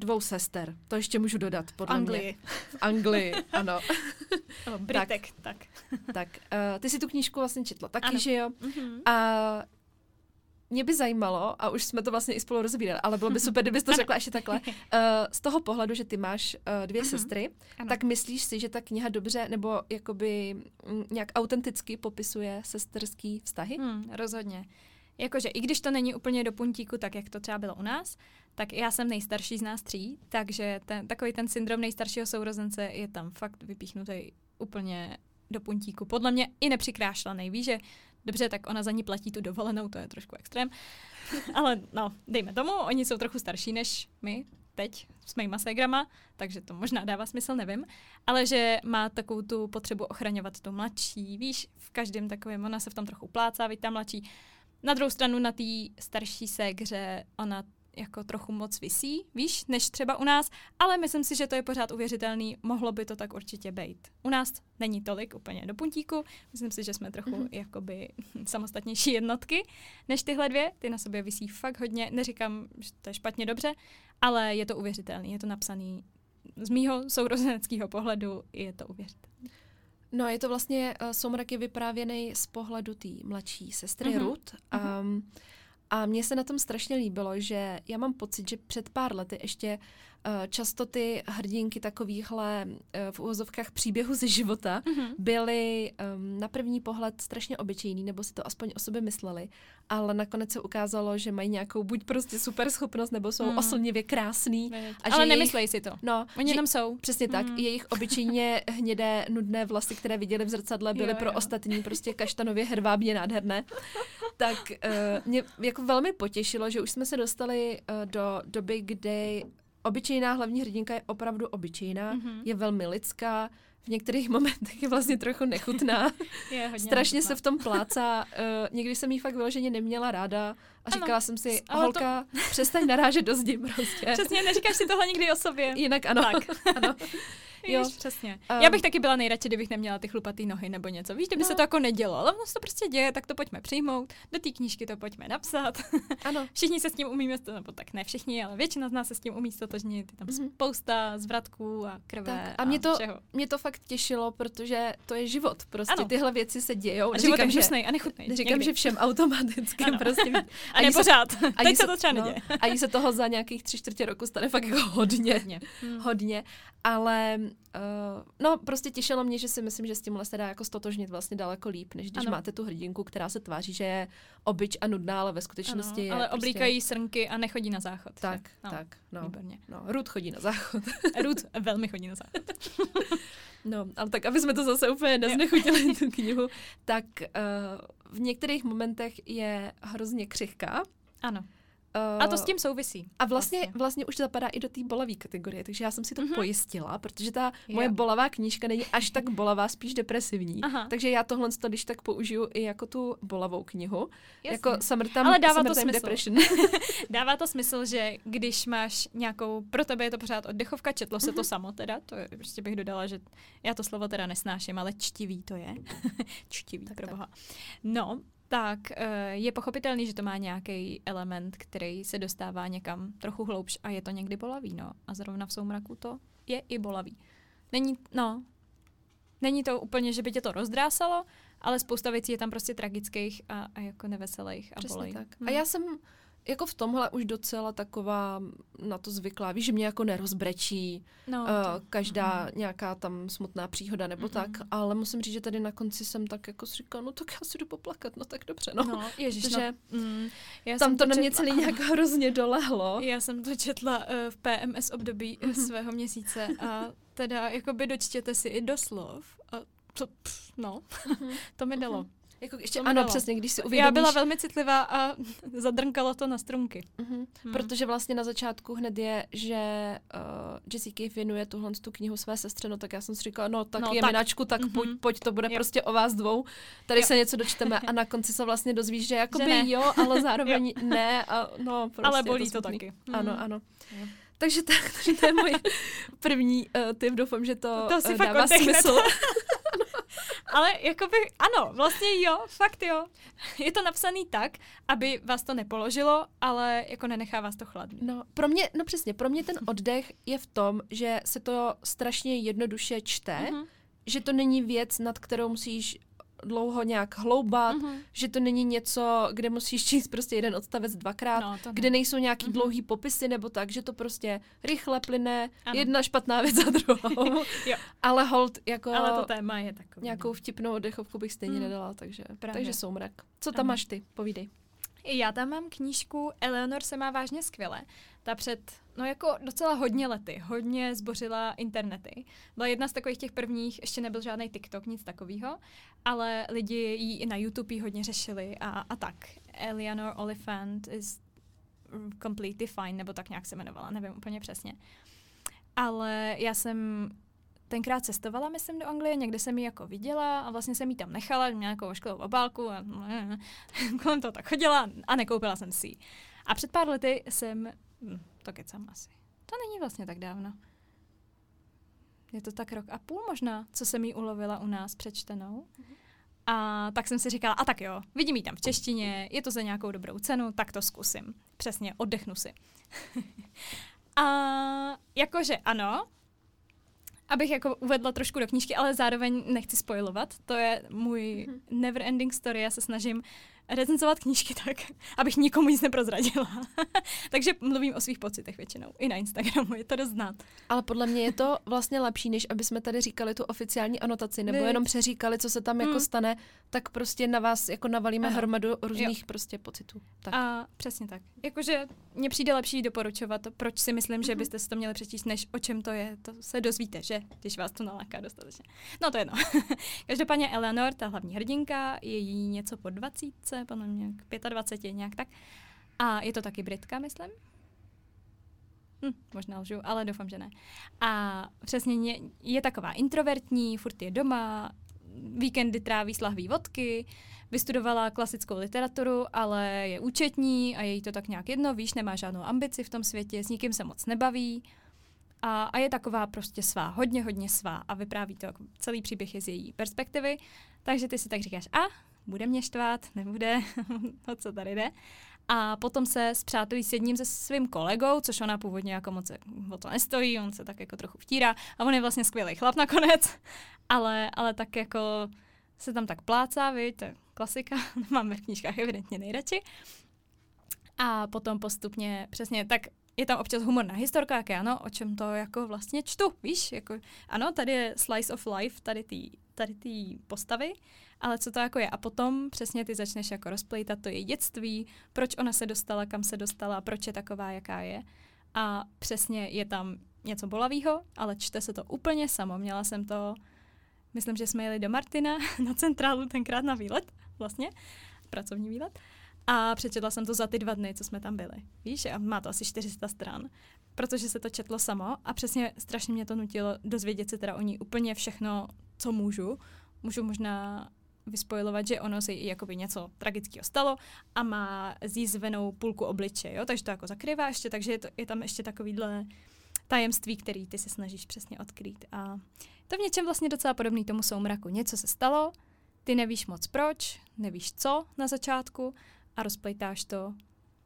[SPEAKER 1] Dvou sester. To ještě můžu dodat,
[SPEAKER 2] V
[SPEAKER 1] podle
[SPEAKER 2] Anglii.
[SPEAKER 1] mě. V Anglii, ano.
[SPEAKER 2] Ano, Britek, tak.
[SPEAKER 1] tak, uh, ty si tu knížku vlastně četla taky,
[SPEAKER 2] Ano.
[SPEAKER 1] že jo?
[SPEAKER 2] Mhm.
[SPEAKER 1] A mě by zajímalo, a už jsme to vlastně i spolu rozbírali, ale bylo by super, kdybys to řekla ještě takhle, uh, z toho pohledu, že ty máš uh, dvě
[SPEAKER 2] Mhm.
[SPEAKER 1] sestry,
[SPEAKER 2] Ano.
[SPEAKER 1] tak myslíš si, že ta kniha dobře nebo jakoby mm, nějak autenticky popisuje sesterský vztahy?
[SPEAKER 2] Hmm, rozhodně. jakože i když to není úplně do puntíku, tak jak to třeba bylo u nás, tak já jsem nejstarší z nás tří, takže ten, takový ten syndrom nejstaršího sourozence je tam fakt vypíchnutý úplně do puntíku. Podle mě i nepřikrášlený. Víš, že dobře, tak ona za ní platí tu dovolenou, to je trošku extrém. Ale no, dejme tomu, oni jsou trochu starší než my, teď s mýma ségrama, takže to možná dává smysl, nevím, ale že má takovou tu potřebu ochraňovat tu mladší, víš, v každém takovém, ona se v tom trochu plácá, víš, ta mladší. Na druhou stranu na té starší ségře ona jako trochu moc visí, víš, než třeba u nás, ale myslím si, že to je pořád uvěřitelný, mohlo by to tak určitě být. U nás není tolik úplně do puntíku, myslím si, že jsme trochu mm-hmm. jakoby samostatnější jednotky než tyhle dvě, ty na sobě visí fakt hodně, neříkám, že to je špatně dobře, ale je to uvěřitelný, je to napsaný z mýho sourozeneckého pohledu, je to uvěřitelný.
[SPEAKER 1] No, je to vlastně, uh, Somrak je vyprávěný z pohledu té mladší sestry mm-hmm. Ruth. Um, mm-hmm. A mně se na tom strašně líbilo, že já mám pocit, že před pár lety ještě často ty hrdinky takovýchhle eh, v uvozovkách příběhu ze života mm-hmm. byly um, na první pohled strašně obyčejný, nebo si to aspoň o sobě mysleli, ale nakonec se ukázalo, že mají nějakou buď prostě super schopnost, nebo jsou mm. oslnivě krásný.
[SPEAKER 2] A ale nemyslej si to.
[SPEAKER 1] No,
[SPEAKER 2] Oni jenom jsou.
[SPEAKER 1] Přesně mm. tak. Mhm. Jejich obyčejně hnědé, nudné vlasy, které viděli v zrcadle, byly jo, pro jo. ostatní prostě kaštanově hervábně nádherné. tak uh, mě jako velmi potěšilo, že už jsme se dostali uh, do doby, kdy obyčejná hlavní hrdinka je opravdu obyčejná, mm-hmm. je velmi lidská, v některých momentech je vlastně trochu nechutná.
[SPEAKER 2] je hodně
[SPEAKER 1] Strašně
[SPEAKER 2] nechutná.
[SPEAKER 1] se v tom plácá. Uh, někdy jsem jí fakt vyloženě neměla ráda a říkala ano, jsem si, holka, to... přestaň narážet do zdi prostě.
[SPEAKER 2] Přesně, neříkáš si tohle nikdy o sobě.
[SPEAKER 1] Jinak ano.
[SPEAKER 2] Tak. ano. Jo, Víš, přesně. Um, Já bych taky byla nejradši, kdybych neměla ty chlupatý nohy nebo něco. Víš, kdyby no. se to jako nedělo, ale ono se to prostě děje, tak to pojďme přijmout, do té knížky to pojďme napsat.
[SPEAKER 1] Ano.
[SPEAKER 2] všichni se s tím umíme, nebo tak ne všichni, ale většina z nás se s tím umí stotožnit. Je tam mm-hmm. spousta zvratků a krve. Tak.
[SPEAKER 1] A, mě to,
[SPEAKER 2] všeho.
[SPEAKER 1] mě to fakt těšilo, protože to je život. Prostě ano. tyhle věci se dějou.
[SPEAKER 2] A život říkám, je že, a nechutnej.
[SPEAKER 1] Říkám, někdy. že všem automaticky. prostě.
[SPEAKER 2] a ne pořád. Teď se to třeba no, neděje.
[SPEAKER 1] A se toho za nějakých tři čtvrtě roku stane fakt jako hodně. Hodně. Hmm. hodně. Ale uh, no, prostě těšilo mě, že si myslím, že s tímhle se dá jako stotožnit vlastně daleko líp, než když ano. máte tu hrdinku, která se tváří, že je obyč a nudná, ale ve skutečnosti ano, je
[SPEAKER 2] ale
[SPEAKER 1] prostě...
[SPEAKER 2] oblíkají srnky a nechodí na záchod.
[SPEAKER 1] Tak, no, tak, no. Výborně. No, Ruth chodí na záchod.
[SPEAKER 2] Ruth velmi chodí na záchod.
[SPEAKER 1] no, ale tak, aby jsme to zase úplně neznechutili tu knihu, tak uh, v některých momentech je hrozně křihká.
[SPEAKER 2] Ano. Uh, a to s tím souvisí.
[SPEAKER 1] A vlastně, vlastně. vlastně už zapadá i do té bolavé kategorie, takže já jsem si to mm-hmm. pojistila, protože ta jo. moje bolavá knížka není až tak bolavá, spíš depresivní. Aha. Takže já tohle to, když tak použiju i jako tu bolavou knihu. Jasně. Jako Summertime,
[SPEAKER 2] Ale dává to
[SPEAKER 1] smysl.
[SPEAKER 2] Depression. dává to smysl, že když máš nějakou, pro tebe je to pořád oddechovka, četlo se mm-hmm. to mhm. samo teda, to je, prostě bych dodala, že já to slovo teda nesnáším, ale čtivý to je. čtivý, tak, pro boha. No, tak eh, je pochopitelný, že to má nějaký element, který se dostává někam trochu hloubš a je to někdy bolavý, no. A zrovna v soumraku to je i bolavý. Není, no, není to úplně, že by tě to rozdrásalo, ale spousta věcí je tam prostě tragických a, a jako neveselých a bolej.
[SPEAKER 1] tak. Hmm. A já jsem jako v tomhle už docela taková na to zvyklá. Víš, že mě jako nerozbrečí no, uh, každá mm. nějaká tam smutná příhoda nebo mm. tak, ale musím říct, že tady na konci jsem tak jako si říkala, no tak já si jdu poplakat, no tak dobře, no.
[SPEAKER 2] no ježiš, Protože
[SPEAKER 1] no, mm, já tam to, to na mě celý nějak hrozně dolehlo.
[SPEAKER 2] Já jsem to četla uh, v PMS období mm. svého měsíce a teda jakoby dočtěte si i doslov a to, pff, no, mm. to mi dalo. Mm.
[SPEAKER 1] Jako ještě, ano, přesně, když si uvědomíš...
[SPEAKER 2] Já byla velmi citlivá a zadrnkalo to na strunky.
[SPEAKER 1] Uh-huh. Hmm. Protože vlastně na začátku hned je, že uh, Jessica věnuje tuhle tu knihu své sestře, no tak já jsem si říkala, no tak no, je tak. minačku, tak uh-huh. pojď, pojď, to bude jo. prostě o vás dvou. Tady jo. se něco dočteme a na konci se vlastně dozvíš, že jakoby že ne. jo, ale zároveň jo. ne a no prostě
[SPEAKER 2] Ale bolí
[SPEAKER 1] to,
[SPEAKER 2] to taky.
[SPEAKER 1] Ano, mhm. ano. Jo. Takže, tak, takže to je můj první uh, tip, doufám, že to,
[SPEAKER 2] to si
[SPEAKER 1] uh, dává smysl.
[SPEAKER 2] Ale jakoby, ano, vlastně jo, fakt jo. Je to napsaný tak, aby vás to nepoložilo, ale jako nenechá vás to chladný.
[SPEAKER 1] No, pro mě, no přesně, pro mě ten oddech je v tom, že se to strašně jednoduše čte, mm-hmm. že to není věc, nad kterou musíš dlouho nějak hloubat, mm-hmm. že to není něco, kde musíš číst prostě jeden odstavec dvakrát, no, kde nejsou nějaký mm-hmm. dlouhý popisy nebo tak, že to prostě rychle plyne, ano. jedna špatná věc za druhou. Ale hold, jako...
[SPEAKER 2] Ale to téma je takové.
[SPEAKER 1] Nějakou vtipnou oddechovku bych stejně mm. nedala, takže, takže soumrak. Co tam ano. máš ty? Povídej.
[SPEAKER 2] Já tam mám knížku Eleanor se má vážně skvěle. Ta před, no jako docela hodně lety, hodně zbořila internety. Byla jedna z takových těch prvních, ještě nebyl žádný TikTok, nic takového, ale lidi ji i na YouTube ji hodně řešili a, a tak. Eleanor Oliphant is completely fine, nebo tak nějak se jmenovala, nevím úplně přesně. Ale já jsem tenkrát cestovala, myslím, do Anglie, někde jsem ji jako viděla a vlastně jsem ji tam nechala, měla nějakou ošklou obálku a kolem toho tak chodila a nekoupila jsem si ji. A před pár lety jsem, hm, to kecám asi, to není vlastně tak dávno. Je to tak rok a půl možná, co jsem ji ulovila u nás přečtenou. A tak jsem si říkala, a tak jo, vidím ji tam v češtině, je to za nějakou dobrou cenu, tak to zkusím. Přesně, oddechnu si. a jakože ano, abych jako uvedla trošku do knížky, ale zároveň nechci spojovat. To je můj mm-hmm. never ending story. Já se snažím recenzovat knížky tak, abych nikomu nic neprozradila. Takže mluvím o svých pocitech většinou. I na Instagramu je to dost znát.
[SPEAKER 1] Ale podle mě je to vlastně lepší, než aby jsme tady říkali tu oficiální anotaci, nebo jenom přeříkali, co se tam hmm. jako stane, tak prostě na vás jako navalíme Aha. hromadu různých jo. prostě pocitů.
[SPEAKER 2] Tak. A přesně tak. Jakože mně přijde lepší doporučovat, proč si myslím, že mhm. byste si to měli přečíst, než o čem to je. To se dozvíte, že? Když vás to naláká dostatečně. No to je jedno. Každopádně Eleanor, ta hlavní hrdinka, je jí něco po 20, podle mě 25, nějak tak. A je to taky Britka, myslím. Hm, možná lžu, ale doufám, že ne. A přesně je, je taková introvertní, furt je doma, víkendy tráví slahví vodky, vystudovala klasickou literaturu, ale je účetní a je jí to tak nějak jedno, víš, nemá žádnou ambici v tom světě, s nikým se moc nebaví a, a je taková prostě svá, hodně, hodně svá a vypráví to, jako celý příběh je z její perspektivy, takže ty si tak říkáš, a bude mě štvát, nebude, o co tady jde. A potom se zpřátelí s jedním se svým kolegou, což ona původně jako moc o to nestojí, on se tak jako trochu vtírá. A on je vlastně skvělý chlap nakonec, ale, ale tak jako se tam tak plácá, víš, to je klasika, máme v knížkách evidentně nejradši. A potom postupně, přesně, tak je tam občas humor na historka, jak ano, o čem to jako vlastně čtu, víš, jako, ano, tady je slice of life, tady ty tady postavy, ale co to jako je. A potom přesně ty začneš jako rozplejtat to její dětství, proč ona se dostala, kam se dostala, proč je taková, jaká je. A přesně je tam něco bolavého, ale čte se to úplně samo. Měla jsem to, myslím, že jsme jeli do Martina na centrálu tenkrát na výlet, vlastně, pracovní výlet. A přečetla jsem to za ty dva dny, co jsme tam byli. Víš, a má to asi 400 stran, protože se to četlo samo a přesně strašně mě to nutilo dozvědět se teda o ní úplně všechno, co můžu. Můžu možná vyspojovat, že ono se jí jakoby něco tragického stalo a má zjízvenou půlku obliče, jo? takže to jako zakrývá ještě, takže je, to, je tam ještě takovýhle tajemství, který ty se snažíš přesně odkrýt. A to v něčem vlastně docela podobný tomu soumraku. Něco se stalo, ty nevíš moc proč, nevíš co na začátku a rozplejtáš to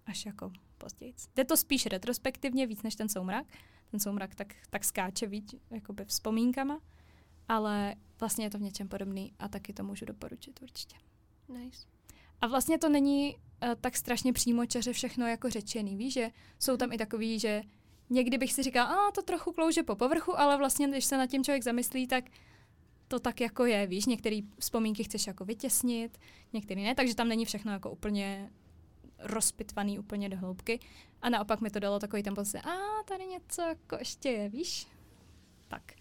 [SPEAKER 2] až jako později. Jde to spíš retrospektivně víc než ten soumrak. Ten soumrak tak, tak skáče víc jakoby vzpomínkama, ale vlastně je to v něčem podobný a taky to můžu doporučit určitě.
[SPEAKER 1] Nice.
[SPEAKER 2] A vlastně to není uh, tak strašně přímo čaře všechno jako řečený, víš, že jsou tam i takový, že někdy bych si říkal, a to trochu klouže po povrchu, ale vlastně, když se nad tím člověk zamyslí, tak to tak jako je, víš, některé vzpomínky chceš jako vytěsnit, některé ne, takže tam není všechno jako úplně rozpitvaný úplně do hloubky. A naopak mi to dalo takový ten pocit, a tady něco jako ještě je, víš? Tak,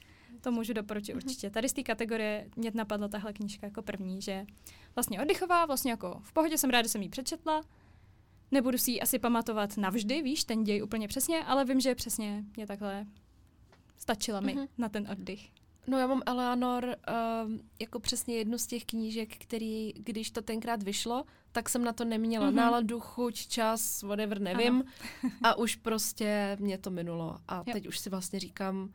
[SPEAKER 2] to můžu doporučit mm-hmm. určitě. Tady z té kategorie mě napadla tahle knížka jako první, že vlastně oddychová, vlastně jako v pohodě jsem ráda, že jsem ji přečetla, nebudu si ji asi pamatovat navždy, víš, ten děj úplně přesně, ale vím, že přesně mě takhle stačila mi mm-hmm. na ten oddych.
[SPEAKER 1] No já mám Eleanor uh, jako přesně jednu z těch knížek, který, když to tenkrát vyšlo, tak jsem na to neměla mm-hmm. náladu, chuť, čas, whatever, nevím. a už prostě mě to minulo. A jo. teď už si vlastně říkám,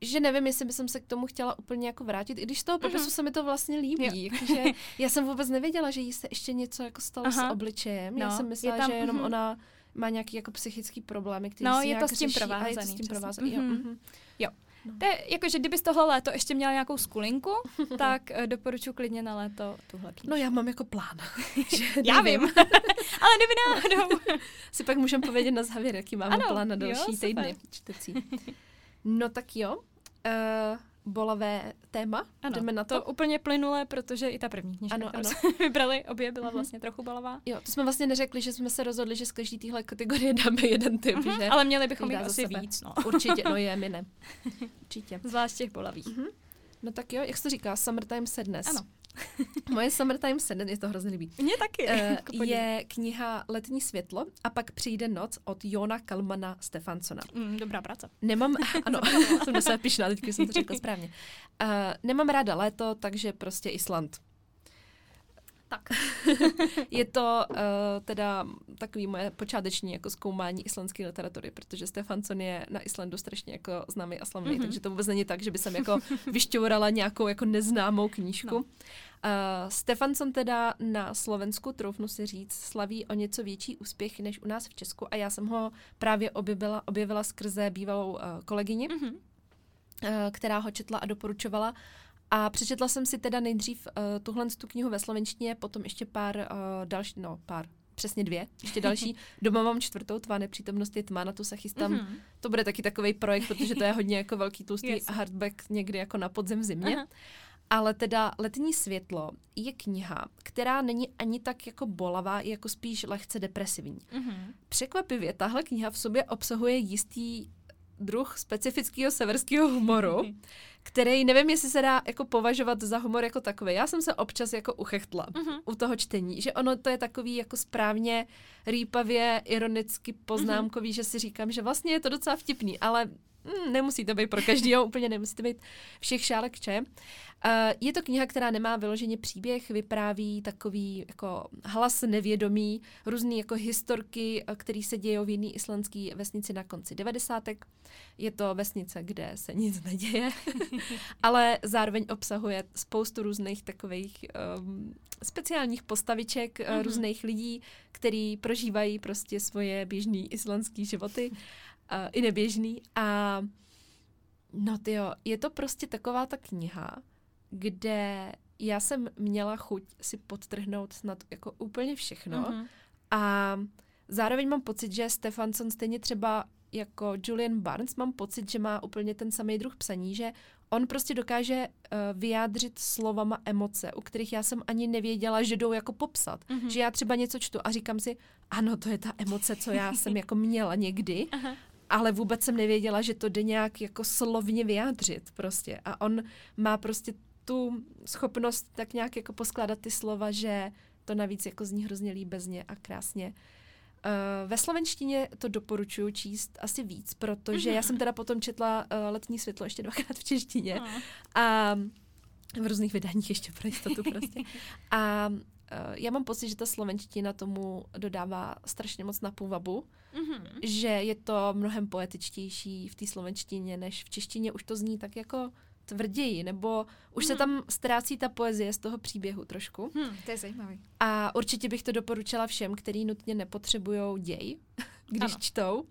[SPEAKER 1] že nevím, jestli bych se k tomu chtěla úplně jako vrátit, i když z toho popisu mm-hmm. se mi to vlastně líbí. Jakože já jsem vůbec nevěděla, že jí se ještě něco jako stalo Aha. s obličejem. No, já jsem myslela, tam, že jenom mm-hmm. ona má nějaký jako psychický problémy, který
[SPEAKER 2] no,
[SPEAKER 1] si
[SPEAKER 2] je to s tím provázaný. Je to s tím provázaný. Mm-hmm. Jo. Mm-hmm. jo. No. To je, jakože kdybys tohle léto ještě měla nějakou skulinku, tak uh, doporučuji klidně na léto tuhle knížku.
[SPEAKER 1] No já mám jako plán.
[SPEAKER 2] já vím, ale kdyby náhodou.
[SPEAKER 1] si pak můžeme povědět na závěr, jaký máme ano, plán na další jo, týdny čtecí. No tak jo. Uh, bolavé téma.
[SPEAKER 2] Ano,
[SPEAKER 1] Jdeme na to?
[SPEAKER 2] to úplně plynule, protože i ta první knižka,
[SPEAKER 1] Ano,
[SPEAKER 2] kterou
[SPEAKER 1] ano.
[SPEAKER 2] jsme vybrali, obě byla
[SPEAKER 1] Mhm.
[SPEAKER 2] vlastně trochu balavá.
[SPEAKER 1] Jo, to jsme vlastně neřekli, že jsme se rozhodli, že z každé téhle kategorie dáme jeden typ,
[SPEAKER 2] Mhm,
[SPEAKER 1] že?
[SPEAKER 2] Ale měli bychom jich asi
[SPEAKER 1] sebe.
[SPEAKER 2] víc, no.
[SPEAKER 1] Určitě, no je, my ne. Určitě.
[SPEAKER 2] Zvlášť těch bolavých.
[SPEAKER 1] No tak jo, jak se říká, Summertime Sadness.
[SPEAKER 2] Ano.
[SPEAKER 1] Moje Summertime Sadness, je to hrozně líbí.
[SPEAKER 2] Mně taky. Podívat.
[SPEAKER 1] je kniha Letní světlo a pak přijde noc od Jona Kalmana Stefansona.
[SPEAKER 2] Mm, dobrá práce.
[SPEAKER 1] Nemám, ano, jsem sebe pišná, teď jsem to řekla správně. Uh, nemám ráda léto, takže prostě Island.
[SPEAKER 2] Tak.
[SPEAKER 1] Je to uh, teda takový moje počáteční jako zkoumání islandské literatury, protože Stefansson je na Islandu strašně jako známý a slavný,
[SPEAKER 2] Mhm.
[SPEAKER 1] mm-hmm. takže to vůbec není tak, že by jsem jako vyšťourala nějakou jako neznámou knížku.
[SPEAKER 2] No.
[SPEAKER 1] Uh, Stefansson teda na Slovensku, troufnu si říct, slaví o něco větší úspěch než u nás v Česku a já jsem ho právě objevila, objevila skrze bývalou uh, kolegyni,
[SPEAKER 2] Mhm.
[SPEAKER 1] uh, která ho četla a doporučovala. A přečetla jsem si teda nejdřív uh, tuhle tu knihu ve slovenštině, potom ještě pár uh, další, no pár, přesně dvě, ještě další. Doma mám čtvrtou, tvá nepřítomnost je tma, na tu se chystám. Mm-hmm.
[SPEAKER 2] Mhm.
[SPEAKER 1] To bude taky takový projekt, protože to je hodně jako velký tlustý
[SPEAKER 2] Yes.
[SPEAKER 1] hardback někdy jako na podzem v zimě.
[SPEAKER 2] Aha.
[SPEAKER 1] Ale teda Letní světlo je kniha, která není ani tak jako bolavá, je jako spíš lehce depresivní.
[SPEAKER 2] Mhm.
[SPEAKER 1] Překvapivě, tahle kniha v sobě obsahuje jistý druh specifického severského humoru, který nevím, jestli se dá jako považovat za humor jako takový. Já jsem se občas jako uchechtla
[SPEAKER 2] Mhm.
[SPEAKER 1] u toho čtení, že ono to je takový jako správně rýpavě, ironicky poznámkový, že si říkám, že vlastně je to docela vtipný, ale mm, nemusí to být pro každého, úplně nemusí to být všech šálek čaje. Uh, je to kniha, která nemá vyloženě příběh, vypráví takový jako hlas nevědomý, různý jako historky, eh, které se dějou v jedné islandské vesnici na konci 90. Je to vesnice, kde se nic neděje, ale zároveň obsahuje spoustu různých takových um, speciálních postaviček, mm-hmm.
[SPEAKER 2] Mhm.
[SPEAKER 1] různých lidí, který prožívají prostě svoje běžné islandské životy, uh, i neběžný. A no tyjo, je to prostě taková ta kniha, kde já jsem měla chuť si podtrhnout snad jako úplně všechno.
[SPEAKER 2] Mhm.
[SPEAKER 1] A zároveň mám pocit, že Stefanson stejně třeba jako Julian Barnes, mám pocit, že má úplně ten samý druh psaní, že on prostě dokáže uh, vyjádřit slovama emoce, u kterých já jsem ani nevěděla, že jdou jako popsat.
[SPEAKER 2] Mhm.
[SPEAKER 1] Že já třeba něco čtu a říkám si, ano, to je ta emoce, co já jsem jako měla někdy,
[SPEAKER 2] Aha.
[SPEAKER 1] Ale vůbec jsem nevěděla, že to jde nějak jako slovně vyjádřit prostě. A on má prostě tu schopnost tak nějak jako poskládat ty slova, že to navíc jako zní hrozně líbezně a krásně. Uh, ve slovenštině to doporučuji číst asi víc, protože já jsem teda potom četla uh, Letní světlo ještě dvakrát v češtině
[SPEAKER 2] No.
[SPEAKER 1] a v různých vydáních ještě pro jistotu prostě. A já mám pocit, že ta slovenština tomu dodává strašně moc na půvabu,
[SPEAKER 2] Mhm.
[SPEAKER 1] že je to mnohem poetičtější v té slovenštině, než v češtině už to zní tak jako tvrději, nebo už se
[SPEAKER 2] Mhm.
[SPEAKER 1] tam ztrácí ta poezie z toho příběhu trošku.
[SPEAKER 2] Hm, to je zajímavý.
[SPEAKER 1] A určitě bych to doporučila všem, kteří nutně nepotřebují děj, když
[SPEAKER 2] Ano.
[SPEAKER 1] čtou,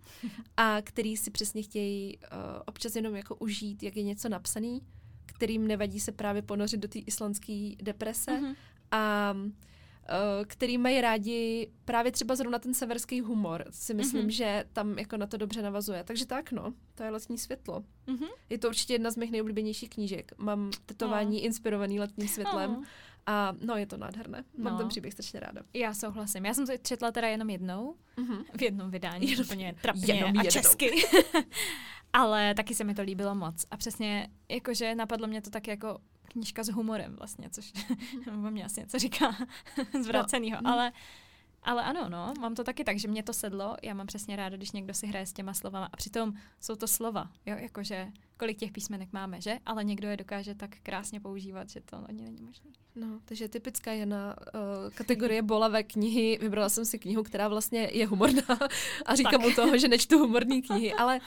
[SPEAKER 1] a který si přesně chtějí uh, občas jenom jako užít, jak je něco napsaný, kterým nevadí se právě ponořit do té islandské deprese
[SPEAKER 2] Mhm.
[SPEAKER 1] A uh, který mají rádi právě třeba zrovna ten severský humor. Si myslím,
[SPEAKER 2] Mhm.
[SPEAKER 1] mm-hmm. že tam jako na to dobře navazuje. Takže tak no, to je letní světlo.
[SPEAKER 2] Mhm.
[SPEAKER 1] Je to určitě jedna z mých nejoblíbenějších knížek. Mám tetování
[SPEAKER 2] Oh.
[SPEAKER 1] inspirovaný letním světlem
[SPEAKER 2] Oh.
[SPEAKER 1] a no, je to nádherné. Mám
[SPEAKER 2] No.
[SPEAKER 1] ten příběh strašně ráda.
[SPEAKER 2] Já souhlasím. Já jsem to četla teda jenom jednou,
[SPEAKER 1] Mhm.
[SPEAKER 2] v jednom vydání,
[SPEAKER 1] Jenom-
[SPEAKER 2] úplně trapně
[SPEAKER 1] jenom
[SPEAKER 2] a
[SPEAKER 1] jednou.
[SPEAKER 2] česky. Ale taky se mi to líbilo moc. A přesně, jakože napadlo mě to tak jako knížka s humorem vlastně, což o mě asi něco říká zvracenýho.
[SPEAKER 1] mhm.
[SPEAKER 2] Ale, ale ano, no, mám to taky tak, že mě to sedlo. Já mám přesně ráda, když někdo si hraje s těma slovama. A přitom jsou to slova, jo, jakože kolik těch písmenek máme, že? Ale někdo je dokáže tak krásně používat, že to ani není možné.
[SPEAKER 1] No, takže typická je na uh, kategorie bolavé knihy. Vybrala jsem si knihu, která vlastně je humorná a říkám
[SPEAKER 2] Tak.
[SPEAKER 1] u toho, že nečtu humorní knihy, ale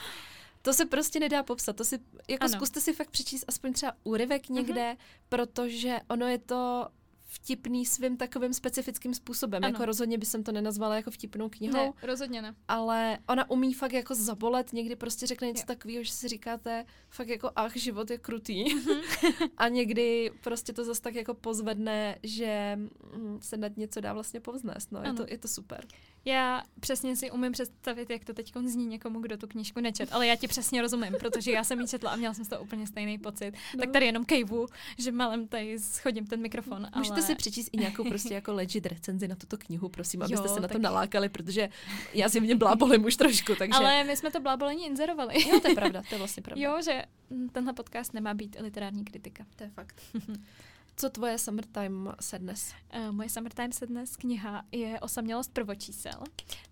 [SPEAKER 1] to se prostě nedá popsat. To si, jako
[SPEAKER 2] Ano.
[SPEAKER 1] zkuste si fakt přečíst aspoň třeba úryvek někde, protože ono je to vtipný svým takovým specifickým způsobem.
[SPEAKER 2] Ano.
[SPEAKER 1] Jako rozhodně by jsem to nenazvala jako vtipnou knihou,
[SPEAKER 2] Ne, rozhodně ne.
[SPEAKER 1] ale ona umí fakt jako zabolet, někdy prostě řekne něco takového, že si říkáte fakt jako ach, život je krutý.
[SPEAKER 2] Mhm.
[SPEAKER 1] a někdy prostě to zase tak jako pozvedne, že mm, se nad něco dá vlastně povznést. No, je to, je to super.
[SPEAKER 2] Já přesně si umím představit, jak to teď zní někomu, kdo tu knížku nečet, ale já ti přesně rozumím, protože já jsem ji četla a měla jsem z toho úplně stejný pocit. No. Tak tady jenom kejvu, že malem tady schodím ten mikrofon.
[SPEAKER 1] Můžete
[SPEAKER 2] ale...
[SPEAKER 1] si přečíst i nějakou prostě jako legit recenzi na tuto knihu, prosím, abyste
[SPEAKER 2] Jo,
[SPEAKER 1] se na to nalákali, protože já si v něm blábolím už trošku, takže...
[SPEAKER 2] Ale my jsme to blábolení inzerovali.
[SPEAKER 1] Jo, to je pravda, to je vlastně pravda.
[SPEAKER 2] Jo, že tenhle podcast nemá být literární kritika.
[SPEAKER 1] To je fakt. Co tvoje summertime sadness?
[SPEAKER 2] Uh, moje Summertime Sadness kniha je Osamělost prvočísel,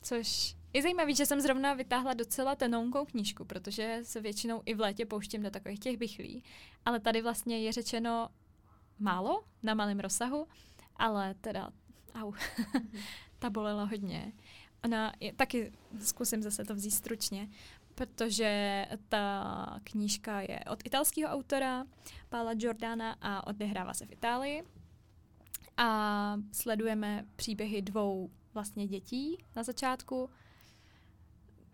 [SPEAKER 2] což je zajímavé, že jsem zrovna vytáhla docela tenonkou knížku, protože se většinou i v létě pouštím do takových těch bychlí, ale tady vlastně je řečeno málo, na malém rozsahu, ale teda, au, ta bolela hodně. Ona je, taky zkusím zase to vzít stručně, protože ta knížka je od italského autora Paula Giordana a odehrává se v Itálii. A sledujeme příběhy dvou vlastně dětí na začátku.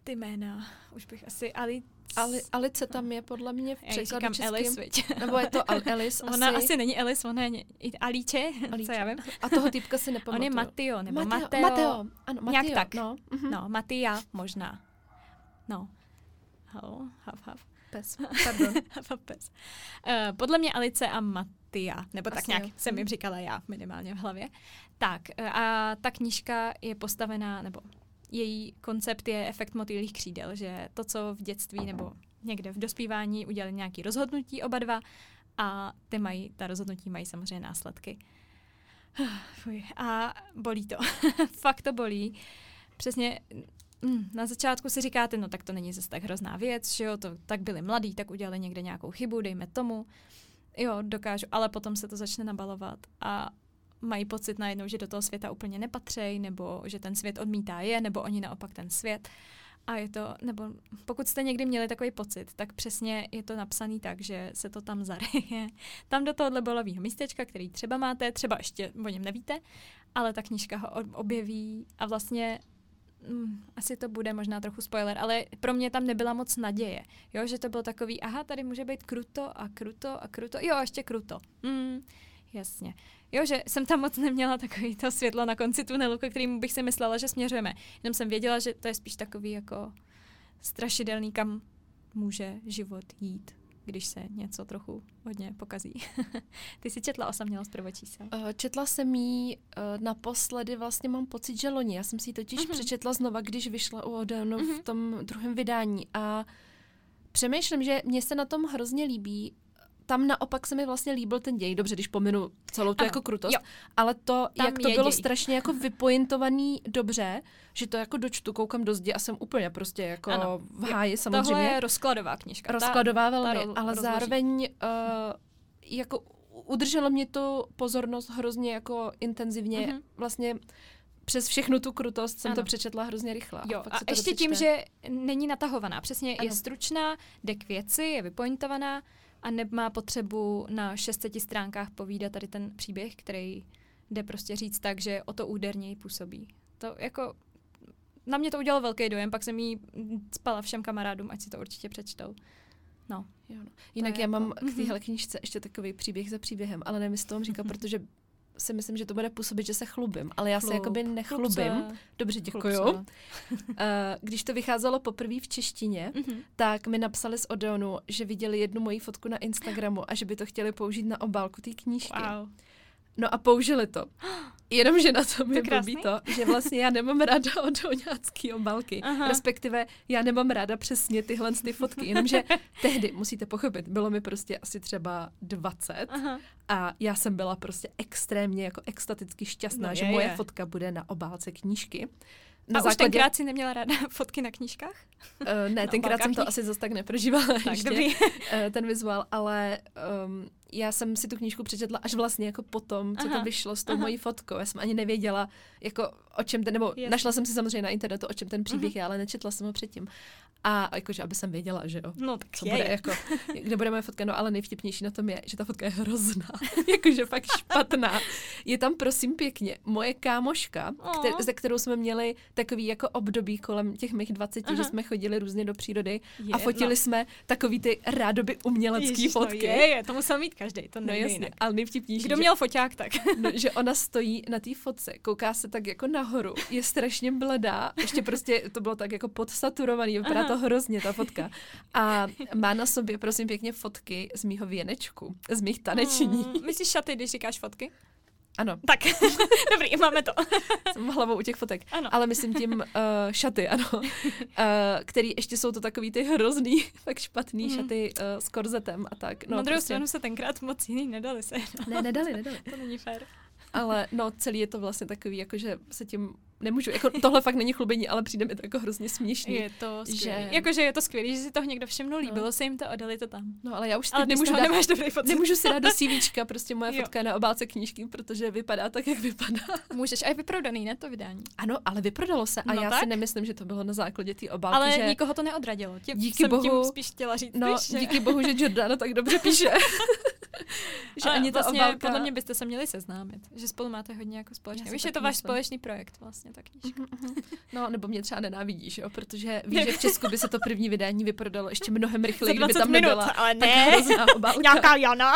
[SPEAKER 2] Ty jména, už bych asi Ali...
[SPEAKER 1] Ali, Alice tam je podle mě v
[SPEAKER 2] Já
[SPEAKER 1] překladu
[SPEAKER 2] říkám
[SPEAKER 1] českým.
[SPEAKER 2] Alice, viď?
[SPEAKER 1] Nebo je to Al- Alice
[SPEAKER 2] Ona
[SPEAKER 1] asi.
[SPEAKER 2] asi není Alice, ona je Alice,
[SPEAKER 1] Alice.
[SPEAKER 2] co já vím.
[SPEAKER 1] A toho týpka si
[SPEAKER 2] On
[SPEAKER 1] nepamatuju.
[SPEAKER 2] je Matteo, nebo
[SPEAKER 1] Mateo.
[SPEAKER 2] Mateo.
[SPEAKER 1] Mateo. Ano,
[SPEAKER 2] Nějak
[SPEAKER 1] Mateo.
[SPEAKER 2] tak.
[SPEAKER 1] No, mhm.
[SPEAKER 2] No, Mattia možná. No. Halo, hav, hav.
[SPEAKER 1] Pes. Pardon.
[SPEAKER 2] Hav, pes. Uh, podle mě Alice a Mattia, nebo tak
[SPEAKER 1] Asi
[SPEAKER 2] nějak
[SPEAKER 1] jo.
[SPEAKER 2] jsem jim
[SPEAKER 1] Mhm.
[SPEAKER 2] říkala já minimálně v hlavě. Tak eh, a ta knížka je postavená, nebo její koncept je efekt motýlých křídel, že to, co v dětství nebo někde v dospívání udělali nějaký rozhodnutí oba dva a ty mají, ta rozhodnutí mají samozřejmě následky. Fuj. A bolí to. Fakt to bolí. Přesně mm, na začátku si říkáte, no tak to není zase tak hrozná věc, že jo, to tak byli mladí, tak udělali někde nějakou chybu, dejme tomu. Jo, dokážu, ale potom se to začne nabalovat a mají pocit najednou, že do toho světa úplně nepatří, nebo že ten svět odmítá je, nebo oni naopak ten svět. A je to, nebo pokud jste někdy měli takový pocit, tak přesně je to napsaný tak, že se to tam zareje. Tam do tohohle bolového místečka, který třeba máte, třeba ještě o něm nevíte, ale ta knížka ho ob- objeví a vlastně mm, asi to bude možná trochu spoiler, ale pro mě tam nebyla moc naděje. Jo, že to bylo takový, aha, tady může být kruto a kruto a kruto, jo, ještě kruto. Mm, jasně. Jo, že jsem tam moc neměla takový to světlo na konci tunelu, ke kterému bych si myslela, že směřujeme. Jenom jsem věděla, že to je spíš takový jako strašidelný, kam může život jít, když se něco trochu hodně pokazí. Ty jsi četla osamělost prvočísel.
[SPEAKER 1] Eh, Četla jsem jí eh, naposledy, vlastně mám pocit, že loni. Já jsem si ji totiž
[SPEAKER 2] Mhm.
[SPEAKER 1] přečetla znova, když vyšla u Odeonu
[SPEAKER 2] Mhm.
[SPEAKER 1] v tom druhém vydání. A přemýšlím, že mně se na tom hrozně líbí. Tam naopak se mi vlastně líbil ten děj. Dobře, když pominu celou tu
[SPEAKER 2] Ano,
[SPEAKER 1] jako krutost.
[SPEAKER 2] jo.
[SPEAKER 1] Ale to,
[SPEAKER 2] Tam
[SPEAKER 1] jak to bylo
[SPEAKER 2] děj.
[SPEAKER 1] strašně jako vypointovaný dobře, že to jako dočtu, koukám do zdi a jsem úplně prostě jako
[SPEAKER 2] Ano.
[SPEAKER 1] v háji samozřejmě.
[SPEAKER 2] Tohle je rozkladová knížka. Ta-
[SPEAKER 1] Rozkladová velmi,
[SPEAKER 2] ro-
[SPEAKER 1] ale
[SPEAKER 2] rozloží.
[SPEAKER 1] zároveň uh, jako udrželo mě to pozornost hrozně jako intenzivně.
[SPEAKER 2] Mhm.
[SPEAKER 1] Mm-hmm. Vlastně přes všechnu tu krutost jsem
[SPEAKER 2] Ano.
[SPEAKER 1] to přečetla hrozně rychle.
[SPEAKER 2] Jo,
[SPEAKER 1] pak
[SPEAKER 2] a
[SPEAKER 1] to
[SPEAKER 2] ještě tím, že není natahovaná. Přesně ano. je stručná, jde k věci, je vypointovaná a nemá potřebu na 600 stránkách povídat tady ten příběh, který jde prostě říct tak, že o to úderněji působí. To jako na mě to udělalo velký dojem, pak jsem jí spala všem kamarádům, ať si to určitě přečtou. No.
[SPEAKER 1] Jo, no. Jinak já mám
[SPEAKER 2] jako-
[SPEAKER 1] k téhle knížce ještě takový příběh za příběhem, ale nevím, jestli to mám říkat, protože si myslím, že to bude působit, že se chlubím, ale já se
[SPEAKER 2] Chlub,
[SPEAKER 1] jakoby
[SPEAKER 2] chlub
[SPEAKER 1] nechlubím.
[SPEAKER 2] se,
[SPEAKER 1] Dobře, děkuju.
[SPEAKER 2] se.
[SPEAKER 1] Eh, Když to vycházelo poprvé v češtině,
[SPEAKER 2] Mhm.
[SPEAKER 1] tak mi napsali z Odeonu, že viděli jednu moji fotku na Instagramu a že by to chtěli použít na obálku té knížky.
[SPEAKER 2] Wow.
[SPEAKER 1] No a použili to. Jenomže na tom
[SPEAKER 2] To
[SPEAKER 1] je
[SPEAKER 2] krásný.
[SPEAKER 1] blbý to, že vlastně já nemám ráda odoňácký obálky.
[SPEAKER 2] Aha.
[SPEAKER 1] Respektive já nemám ráda přesně tyhle ty fotky. Jenomže tehdy, musíte pochopit, bylo mi prostě asi třeba 20
[SPEAKER 2] Aha.
[SPEAKER 1] a já jsem byla prostě extrémně jako extaticky šťastná,
[SPEAKER 2] No
[SPEAKER 1] že
[SPEAKER 2] je,
[SPEAKER 1] moje
[SPEAKER 2] je.
[SPEAKER 1] fotka bude na obálce knížky.
[SPEAKER 2] A už tenkrát si neměla ráda fotky na knížkách?
[SPEAKER 1] Uh, ne,
[SPEAKER 2] na
[SPEAKER 1] tenkrát jsem to
[SPEAKER 2] obálkách
[SPEAKER 1] asi zase tak neprožívala
[SPEAKER 2] Tak,
[SPEAKER 1] ještě,
[SPEAKER 2] dobrý.
[SPEAKER 1] eh, ten vizuál, ale um, já jsem si tu knížku přečetla až vlastně jako potom, co
[SPEAKER 2] Aha,
[SPEAKER 1] to vyšlo s tou
[SPEAKER 2] aha.
[SPEAKER 1] mojí fotkou. Já jsem ani nevěděla, jako o čem ten, nebo
[SPEAKER 2] Jasně.
[SPEAKER 1] našla jsem si samozřejmě na internetu, o čem ten příběh je, ale nečetla jsem ho předtím. A jakože, aby jsem věděla, že jo.
[SPEAKER 2] No tak
[SPEAKER 1] Co
[SPEAKER 2] je,
[SPEAKER 1] bude,
[SPEAKER 2] je.
[SPEAKER 1] jako, kde bude moje fotka, no ale nejvtipnější na tom je, že ta fotka je hrozná, jakože fakt špatná. Je tam prosím pěkně moje kámoška, kter,
[SPEAKER 2] Aw.
[SPEAKER 1] ze kterou jsme měli takový jako období kolem těch mých 20,
[SPEAKER 2] Aha.
[SPEAKER 1] že jsme chodili různě do přírody
[SPEAKER 2] Je,
[SPEAKER 1] a fotili
[SPEAKER 2] no.
[SPEAKER 1] jsme takový ty rádoby umělecký
[SPEAKER 2] Ježiš,
[SPEAKER 1] fotky.
[SPEAKER 2] No je, je, to musel mít každý, to
[SPEAKER 1] No
[SPEAKER 2] nejde
[SPEAKER 1] jasně,
[SPEAKER 2] jinak.
[SPEAKER 1] ale nejvtipnější,
[SPEAKER 2] Kdo
[SPEAKER 1] že,
[SPEAKER 2] měl foťák, tak.
[SPEAKER 1] no, že ona stojí na té fotce, kouká se tak jako nahoru, je strašně bledá, ještě prostě to bylo tak jako podsaturovaný, vypadá
[SPEAKER 2] Aha.
[SPEAKER 1] to hrozně ta fotka. A má na sobě, prosím pěkně, fotky z mýho věnečku, z mých taneční.
[SPEAKER 2] Mm, myslíš šaty, když říkáš fotky?
[SPEAKER 1] Ano,
[SPEAKER 2] Tak, dobrý, máme to.
[SPEAKER 1] jsem hlavou u těch fotek.
[SPEAKER 2] Ano.
[SPEAKER 1] Ale myslím tím uh, šaty, ano. Uh, který ještě jsou to takový ty hrozný, fakt špatný
[SPEAKER 2] Mhm.
[SPEAKER 1] šaty uh, s korzetem a tak.
[SPEAKER 2] No,
[SPEAKER 1] No,
[SPEAKER 2] Na druhou
[SPEAKER 1] prostě,
[SPEAKER 2] stranu se tenkrát moc jiný nedali se.
[SPEAKER 1] Ne, nedali, nedali.
[SPEAKER 2] To není fér.
[SPEAKER 1] Ale no, celý je to vlastně takový, jako že se tím nemůžu, jako tohle fakt není chlubení, ale přijde mi to jako hrozně směšný.
[SPEAKER 2] Je to skvělý.
[SPEAKER 1] Že-
[SPEAKER 2] Že... Jakože je to skvělý, že si toho někdo všimnul, líbilo se jim to a dali to tam.
[SPEAKER 1] No ale já už
[SPEAKER 2] Ale
[SPEAKER 1] nemůžu dát,
[SPEAKER 2] nemáš dobrý pocit.
[SPEAKER 1] nemůžu si dát do CVčka, prostě moje
[SPEAKER 2] Jo.
[SPEAKER 1] fotka je na obálce knížky, protože vypadá tak, jak vypadá.
[SPEAKER 2] Můžeš, a je vyprodaný, ne, to vydání.
[SPEAKER 1] Ano, ale vyprodalo se a
[SPEAKER 2] No
[SPEAKER 1] já
[SPEAKER 2] tak.
[SPEAKER 1] si nemyslím, že to bylo na základě té obálky,
[SPEAKER 2] Ale
[SPEAKER 1] že...
[SPEAKER 2] nikoho to neodradilo. Tím
[SPEAKER 1] Díky
[SPEAKER 2] jsem
[SPEAKER 1] bohu-
[SPEAKER 2] tím spíš chtěla říct,
[SPEAKER 1] No,
[SPEAKER 2] víš, že...
[SPEAKER 1] díky bohu, že Jordana tak dobře píše. že
[SPEAKER 2] Ale
[SPEAKER 1] ani ta
[SPEAKER 2] vlastně
[SPEAKER 1] obálka...
[SPEAKER 2] podle mě byste se měli seznámit, že spolu máte hodně jako
[SPEAKER 1] si
[SPEAKER 2] Víš, je to váš
[SPEAKER 1] myslím.
[SPEAKER 2] společný projekt vlastně, ta knížka.
[SPEAKER 1] Mhm, mhm. No, nebo mě třeba nenávidíš, jo, protože víš, že v Česku by se to první vydání vyprodalo ještě mnohem rychleji, kdyby
[SPEAKER 2] 20
[SPEAKER 1] tam
[SPEAKER 2] minut,
[SPEAKER 1] nebyla
[SPEAKER 2] ale
[SPEAKER 1] tak
[SPEAKER 2] ne.
[SPEAKER 1] obálka.
[SPEAKER 2] Nějaká Jana.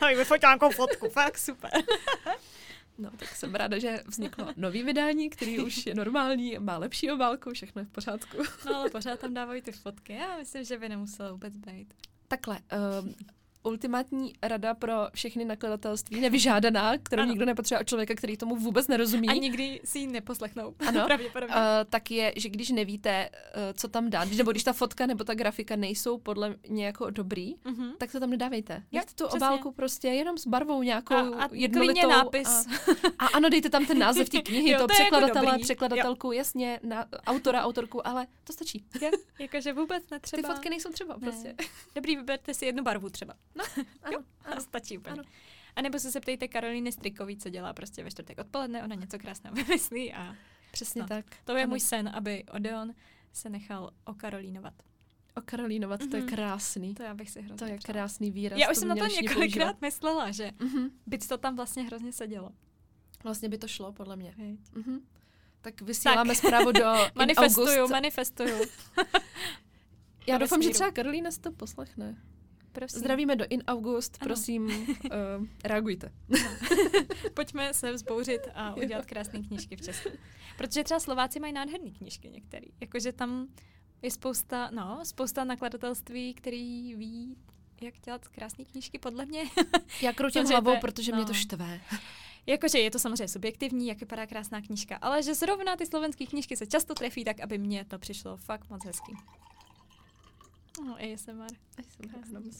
[SPEAKER 2] A mi vyfotila nějakou fotku, fakt super.
[SPEAKER 1] No, tak jsem ráda, že vzniklo nový vydání, který už je normální, má lepší obálku, všechno je v pořádku.
[SPEAKER 2] No ale pořád tam dávají ty fotky. Já myslím, že by nemuselo vůbec být.
[SPEAKER 1] Takhle, um, ultimátní rada pro všechny nakladatelství, nevyžádaná, kterou
[SPEAKER 2] Ano.
[SPEAKER 1] nikdo nepotřebuje od člověka, který tomu vůbec nerozumí.
[SPEAKER 2] A nikdy si ji neposlechnou.
[SPEAKER 1] Ano.
[SPEAKER 2] Pravděpodobně.
[SPEAKER 1] Uh, tak je, že když nevíte, uh, co tam dát, nebo když ta fotka nebo ta grafika nejsou podle mě jako dobrý,
[SPEAKER 2] Mhm.
[SPEAKER 1] tak to tam nedávejte. Nechte tu
[SPEAKER 2] přesně.
[SPEAKER 1] obálku prostě jenom s barvou nějakou
[SPEAKER 2] A- a
[SPEAKER 1] jednolitou.
[SPEAKER 2] nápis.
[SPEAKER 1] A, a ano, dejte tam ten název té knihy,
[SPEAKER 2] Jo,
[SPEAKER 1] to
[SPEAKER 2] to jako
[SPEAKER 1] překladatele,
[SPEAKER 2] dobrý.
[SPEAKER 1] překladatelku, jasně, na, autora, autorku, ale to stačí.
[SPEAKER 2] Jakože vůbec
[SPEAKER 1] Ty
[SPEAKER 2] netřeba.
[SPEAKER 1] fotky nejsou třeba prostě.
[SPEAKER 2] Ne. Dobrý, vyberte si jednu barvu třeba.
[SPEAKER 1] Ano,
[SPEAKER 2] Jo, a
[SPEAKER 1] ano.
[SPEAKER 2] stačí úplně.
[SPEAKER 1] Ano.
[SPEAKER 2] A nebo se zeptejte Karolíny Strikový, co dělá prostě ve čtvrtek odpoledne, ona něco krásného vymyslí a
[SPEAKER 1] Přesně
[SPEAKER 2] No,
[SPEAKER 1] tak.
[SPEAKER 2] to je
[SPEAKER 1] Ano.
[SPEAKER 2] můj sen, aby Odeon se nechal okarolínovat.
[SPEAKER 1] Okarolínovat, to je
[SPEAKER 2] Mhm.
[SPEAKER 1] krásný.
[SPEAKER 2] To já bych si hrozně
[SPEAKER 1] To je krásný výraz.
[SPEAKER 2] Já už jsem na to několikrát myslela, že
[SPEAKER 1] Mhm.
[SPEAKER 2] by to tam vlastně hrozně sedělo.
[SPEAKER 1] Vlastně by to šlo, podle mě.
[SPEAKER 2] Hej.
[SPEAKER 1] Mhm. Tak vysíláme zprávu do
[SPEAKER 2] Manifestuju,
[SPEAKER 1] August.
[SPEAKER 2] manifestuju.
[SPEAKER 1] Já
[SPEAKER 2] do
[SPEAKER 1] doufám, že třeba Karolína si to poslechne.
[SPEAKER 2] Prosím.
[SPEAKER 1] Zdravíme do In August,
[SPEAKER 2] Ano.
[SPEAKER 1] prosím, uh, reagujte.
[SPEAKER 2] Pojďme se vzbouřit a udělat krásné knížky v Česku. Protože třeba Slováci mají nádherné knížky některý. Jakože tam je spousta, no, spousta nakladatelství, který ví, jak dělat krásné knížky, podle mě.
[SPEAKER 1] Já kroutím hlavou, protože mě to
[SPEAKER 2] no.
[SPEAKER 1] štve.
[SPEAKER 2] Jakože je to samozřejmě subjektivní, jak vypadá krásná knížka, ale že zrovna ty slovenské knížky se často trefí tak, aby mně to přišlo fakt moc hezký. No, ASMR. Krásný.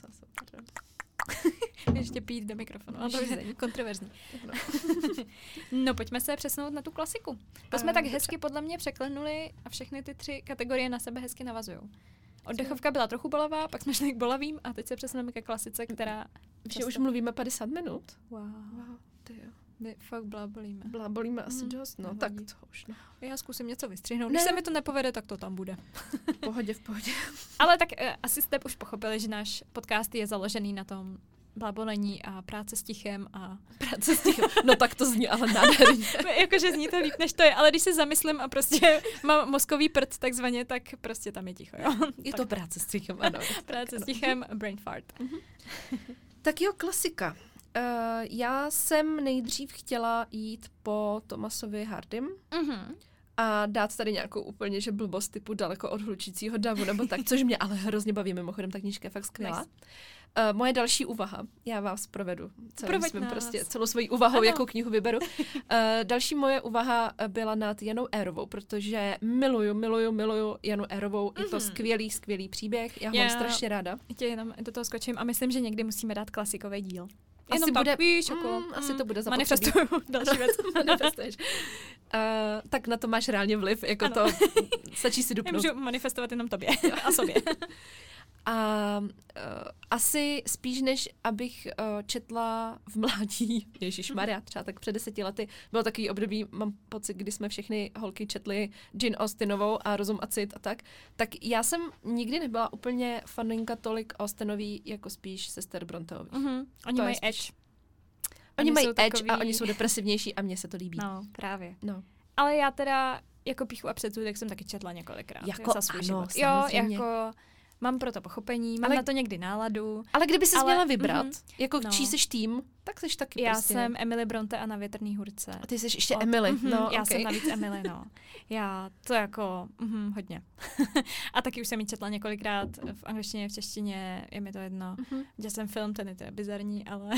[SPEAKER 2] Ještě pít do mikrofonu. A to kontroverzní. No, pojďme se přesunout na tu klasiku. To jsme
[SPEAKER 1] A,
[SPEAKER 2] tak hezky podle mě překlenuli a všechny ty tři kategorie na sebe hezky navazují. Oddechovka byla trochu bolavá, pak jsme šli k bolavým a teď se přesuneme ke klasice, která...
[SPEAKER 1] Že už mluvíme 50 minut?
[SPEAKER 2] Wow,
[SPEAKER 1] Wow, ty jo.
[SPEAKER 2] My fakt blábolíme.
[SPEAKER 1] Blábolíme asi
[SPEAKER 2] Mhm,
[SPEAKER 1] dost, no.
[SPEAKER 2] nevadí.
[SPEAKER 1] Tak to už, no.
[SPEAKER 2] Já zkusím něco vystřihnout.
[SPEAKER 1] Ne.
[SPEAKER 2] Když se mi to nepovede, tak to tam bude.
[SPEAKER 1] V pohodě, v pohodě.
[SPEAKER 2] Ale tak uh, asi jste už pochopili, že náš podcast je založený na tom blábolení a práce s tichem a
[SPEAKER 1] Práce s tím. No tak to zní ale nádherně.
[SPEAKER 2] jakože zní to líp, než to je, ale když se zamyslím a prostě mám mozkový prd takzvaně, tak prostě tam je ticho, jo.
[SPEAKER 1] Je to práce s tím, ano.
[SPEAKER 2] Práce s
[SPEAKER 1] ano.
[SPEAKER 2] tichem, brain fart.
[SPEAKER 1] Tak jo, klasika. Uh, já jsem nejdřív chtěla jít po Tomasovi Hardym
[SPEAKER 2] Mhm.
[SPEAKER 1] a dát tady nějakou úplně, že blbost typu daleko od hlučícího davu, nebo tak, což mě ale hrozně baví, mimochodem, ta knížka je fakt skvělá.
[SPEAKER 2] Nice.
[SPEAKER 1] Uh, moje další úvaha, já vás provedu
[SPEAKER 2] Proveď
[SPEAKER 1] svým
[SPEAKER 2] nás.
[SPEAKER 1] prostě, celou svojí úvahou,
[SPEAKER 2] Ano.
[SPEAKER 1] jakou knihu vyberu. Uh, další moje úvaha byla nad Janou Érovou, protože miluju, miluju, miluju Janu Érovou. Je to
[SPEAKER 2] Mhm.
[SPEAKER 1] skvělý, skvělý příběh, já ho
[SPEAKER 2] Já-
[SPEAKER 1] mám strašně ráda.
[SPEAKER 2] Tě jenom do toho skočím a myslím, že někdy musíme dát klasikový díl.
[SPEAKER 1] Asi
[SPEAKER 2] Jenom tak,
[SPEAKER 1] bude-
[SPEAKER 2] víš, jako,
[SPEAKER 1] mm, asi to bude zapotřebí.
[SPEAKER 2] Manifestuju další věc.
[SPEAKER 1] Manifestuješ. Uh, tak na to máš reálně vliv, jako
[SPEAKER 2] Ano.
[SPEAKER 1] to stačí si
[SPEAKER 2] Já
[SPEAKER 1] dupnout.
[SPEAKER 2] můžu manifestovat jenom tobě a sobě.
[SPEAKER 1] A uh, asi spíš než abych uh, četla v mládí, Ježíš Maria, třeba tak před deseti lety, bylo takový období, mám pocit, kdy jsme všechny holky četli Jane Austenovou a Rozum a cit a tak, tak já jsem nikdy nebyla úplně faninka tolik Austenový, jako spíš sester Bronteových.
[SPEAKER 2] Mm-hmm. Oni to mají edge.
[SPEAKER 1] Spíš... Oni, oni mají edge takový... a oni jsou depresivnější a mně se to líbí.
[SPEAKER 2] No, právě.
[SPEAKER 1] No.
[SPEAKER 2] Ale já teda jako píchu a předsudek jsem taky četla několikrát.
[SPEAKER 1] Jako
[SPEAKER 2] za svůj
[SPEAKER 1] ano,
[SPEAKER 2] život. Jo, jako mám pro to pochopení, mám
[SPEAKER 1] Ale-
[SPEAKER 2] na to někdy náladu.
[SPEAKER 1] Ale kdyby se
[SPEAKER 2] Ale-
[SPEAKER 1] měla vybrat,
[SPEAKER 2] mhm.
[SPEAKER 1] jako
[SPEAKER 2] No.
[SPEAKER 1] čí seš tým, tak seš taky
[SPEAKER 2] Já
[SPEAKER 1] prostě.
[SPEAKER 2] jsem Emily Bronte a na větrný hůrce.
[SPEAKER 1] A ty jsi ještě
[SPEAKER 2] Od-
[SPEAKER 1] Emily.
[SPEAKER 2] Mhm,
[SPEAKER 1] no,
[SPEAKER 2] já
[SPEAKER 1] okay.
[SPEAKER 2] jsem navíc Emily, no. Já to jako mhm, hodně. a taky už jsem ji četla několikrát v angličtině, v češtině, je mi to jedno.
[SPEAKER 1] Mhm,
[SPEAKER 2] Viděla jsem film, ten je to bizarní, ale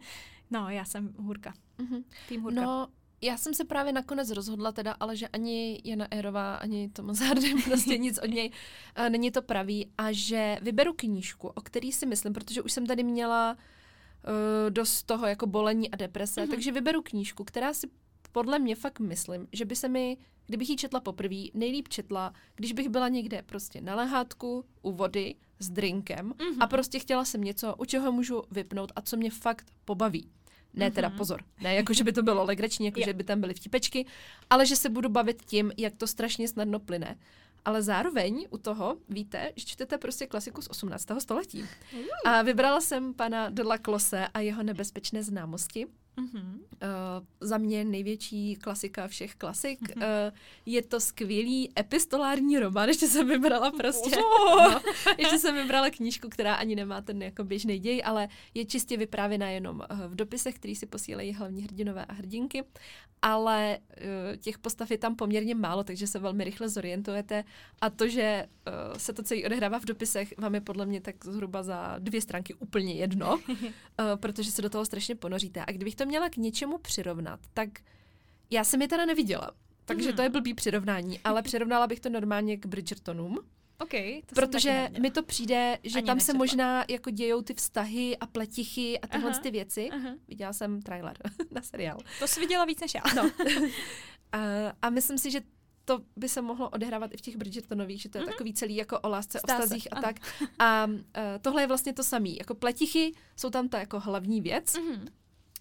[SPEAKER 2] no, já jsem hůrka.
[SPEAKER 1] mhm.
[SPEAKER 2] Tým hůrka.
[SPEAKER 1] No, já jsem se právě nakonec rozhodla teda, ale že ani Jana Erová, ani Thomas Hardy, prostě nic od něj uh, není to pravý a že vyberu knížku, o který si myslím, protože už jsem tady měla uh, dost toho jako bolení a deprese,
[SPEAKER 2] Mhm.
[SPEAKER 1] takže vyberu knížku, která si podle mě fakt myslím, že by se mi, kdybych ji četla poprvé, nejlíp četla, když bych byla někde prostě na lehátku, u vody, s drinkem
[SPEAKER 2] Mhm.
[SPEAKER 1] a prostě chtěla jsem něco, u čeho můžu vypnout a co mě fakt pobaví. Ne teda
[SPEAKER 2] Mhm.
[SPEAKER 1] pozor, ne jako, že by to bylo legrační, jako, že by tam byly vtipečky, ale že se budu bavit tím, jak to strašně snadno plyne. Ale zároveň u toho víte, že čtete prostě klasiku z 18. století. A vybrala jsem pana de la Close a jeho nebezpečné známosti.
[SPEAKER 2] Mhm.
[SPEAKER 1] Uh, za mě největší klasika všech klasik.
[SPEAKER 2] Mhm.
[SPEAKER 1] Uh, je to skvělý epistolární román, ještě jsem vybrala prostě. No, ještě jsem vybrala knížku, která ani nemá ten jako běžný děj, ale je čistě vyprávěna jenom uh, v dopisech, který si posílají hlavní hrdinové a hrdinky. Ale uh, těch postav je tam poměrně málo, takže se velmi rychle zorientujete. A to, že uh, se to celé odehrává v dopisech, vám je podle mě tak zhruba za dvě stránky úplně jedno, uh, protože se do toho strašně ponoříte. A kdybych to měla k něčemu přirovnat, tak já jsem je teda neviděla. Takže to je blbý přirovnání, ale přirovnala bych to normálně k Bridgertonům,
[SPEAKER 2] OK, to
[SPEAKER 1] protože mi to přijde, že
[SPEAKER 2] Ani
[SPEAKER 1] tam se
[SPEAKER 2] nečetla.
[SPEAKER 1] možná jako dějou ty vztahy a pletichy a tyhle
[SPEAKER 2] Aha.
[SPEAKER 1] ty věci.
[SPEAKER 2] Aha.
[SPEAKER 1] Viděla jsem trailer na seriál.
[SPEAKER 2] To jsi viděla víc než já.
[SPEAKER 1] No. a, a myslím si, že to by se mohlo odehrávat i v těch Bridgertonových, že to je
[SPEAKER 2] Mhm.
[SPEAKER 1] takový celý jako o lásce,
[SPEAKER 2] Zdá
[SPEAKER 1] o
[SPEAKER 2] se,
[SPEAKER 1] vztazích a
[SPEAKER 2] ano.
[SPEAKER 1] tak. A uh, tohle je vlastně to samý. Jako pletichy jsou tam ta jako hlavní věc.
[SPEAKER 2] Mhm.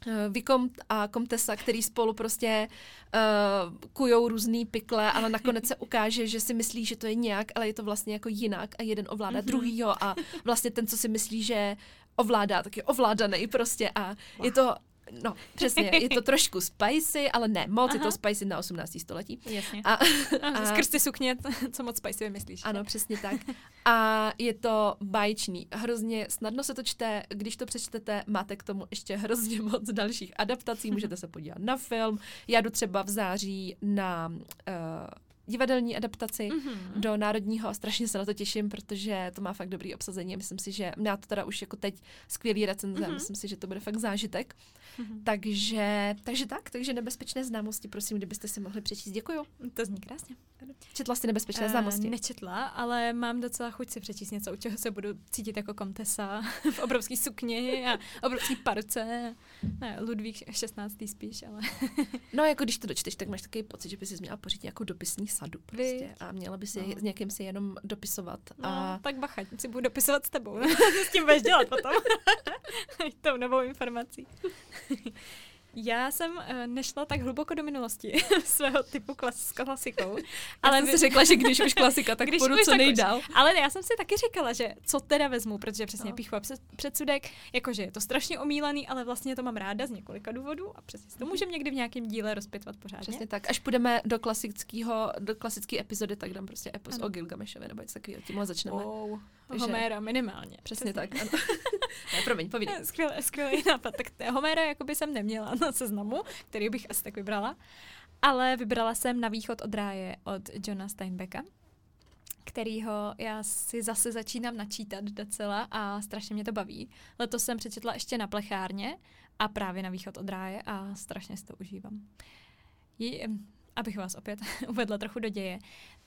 [SPEAKER 1] Uh, Vikom a komtesa, který spolu prostě uh, kujou různý pikle, ale nakonec se ukáže, že si myslí, že to je nějak, ale je to vlastně jako jinak a jeden ovládá
[SPEAKER 2] Mhm.
[SPEAKER 1] mm-hmm. druhýho a vlastně ten, co si myslí, že ovládá, tak je ovládaný prostě a je to, no přesně, je to trošku spicy, ale ne moc, je
[SPEAKER 2] Aha.
[SPEAKER 1] to spicy na 18. století.
[SPEAKER 2] Jasně.
[SPEAKER 1] A,
[SPEAKER 2] A,
[SPEAKER 1] a-
[SPEAKER 2] Skrz ty sukně, co moc spicy vymyslíš.
[SPEAKER 1] ano, přesně tak. A je to báječný. Hrozně snadno se to čte, když to přečtete, máte k tomu ještě hrozně moc dalších adaptací, můžete se podívat na film. Já jdu třeba v září na uh, divadelní adaptaci
[SPEAKER 2] Mhm.
[SPEAKER 1] do Národního a strašně se na to těším, protože to má fakt dobrý obsazení. Myslím si, že má to teda už jako teď skvělý recenze,
[SPEAKER 2] Mhm.
[SPEAKER 1] myslím si, že to bude fakt zážitek. Takže, takže tak, takže nebezpečné známosti, prosím, kdybyste si mohli přečíst. Děkuju.
[SPEAKER 2] To zní krásně.
[SPEAKER 1] Četla jsi nebezpečné
[SPEAKER 2] Eh,
[SPEAKER 1] známosti?
[SPEAKER 2] Nečetla, ale mám docela chuť si přečíst něco, u čeho se budu cítit jako komtesa v obrovský sukni a obrovský parce. Ne, Ludvík 16. spíš, ale
[SPEAKER 1] No, jako když to dočteš, tak máš takový pocit, že by si měla pořídit jako dopisní sadu prostě
[SPEAKER 2] Viď?
[SPEAKER 1] a měla by si
[SPEAKER 2] No.
[SPEAKER 1] s někým si jenom dopisovat.
[SPEAKER 2] no,
[SPEAKER 1] A
[SPEAKER 2] tak bacha, si budu dopisovat s tebou. Co s tím budeš dělat potom? Tou novou informací. Já jsem uh, nešla tak hluboko do minulosti svého typu klas, klasikou.
[SPEAKER 1] ale
[SPEAKER 2] Ale
[SPEAKER 1] jsem
[SPEAKER 2] vy-
[SPEAKER 1] si řekla, že když už klasika, tak
[SPEAKER 2] Když
[SPEAKER 1] půjdu
[SPEAKER 2] už,
[SPEAKER 1] co
[SPEAKER 2] tak už.
[SPEAKER 1] nejdál.
[SPEAKER 2] Ale já jsem si taky říkala, že co teda vezmu, protože přesně
[SPEAKER 1] No.
[SPEAKER 2] píchu a před- předsudek, jakože je to strašně omílaný, ale vlastně to mám ráda z několika důvodů a přesně to můžeme někdy v nějakém díle rozpitvat pořádně.
[SPEAKER 1] Přesně tak. Až půjdeme do klasického, do klasické epizody, tak dám prostě epos
[SPEAKER 2] Ano.
[SPEAKER 1] o Gilgamešovi nebo něco takového. Tímhle začneme.
[SPEAKER 2] Wow. Homéra minimálně.
[SPEAKER 1] Přesně tak, ano. ne, promiň, povídej.
[SPEAKER 2] Skvělý, skvělý nápad. Tak Homéra jakoby jsem neměla na seznamu, který bych asi tak vybrala. Ale vybrala jsem Na východ od ráje od Johna Steinbecka, kterýho já si zase začínám načítat docela a strašně mě to baví. Letos jsem přečetla ještě na plechárně a právě Na východ od ráje a strašně si to užívám. Je, abych vás opět uvedla trochu do děje,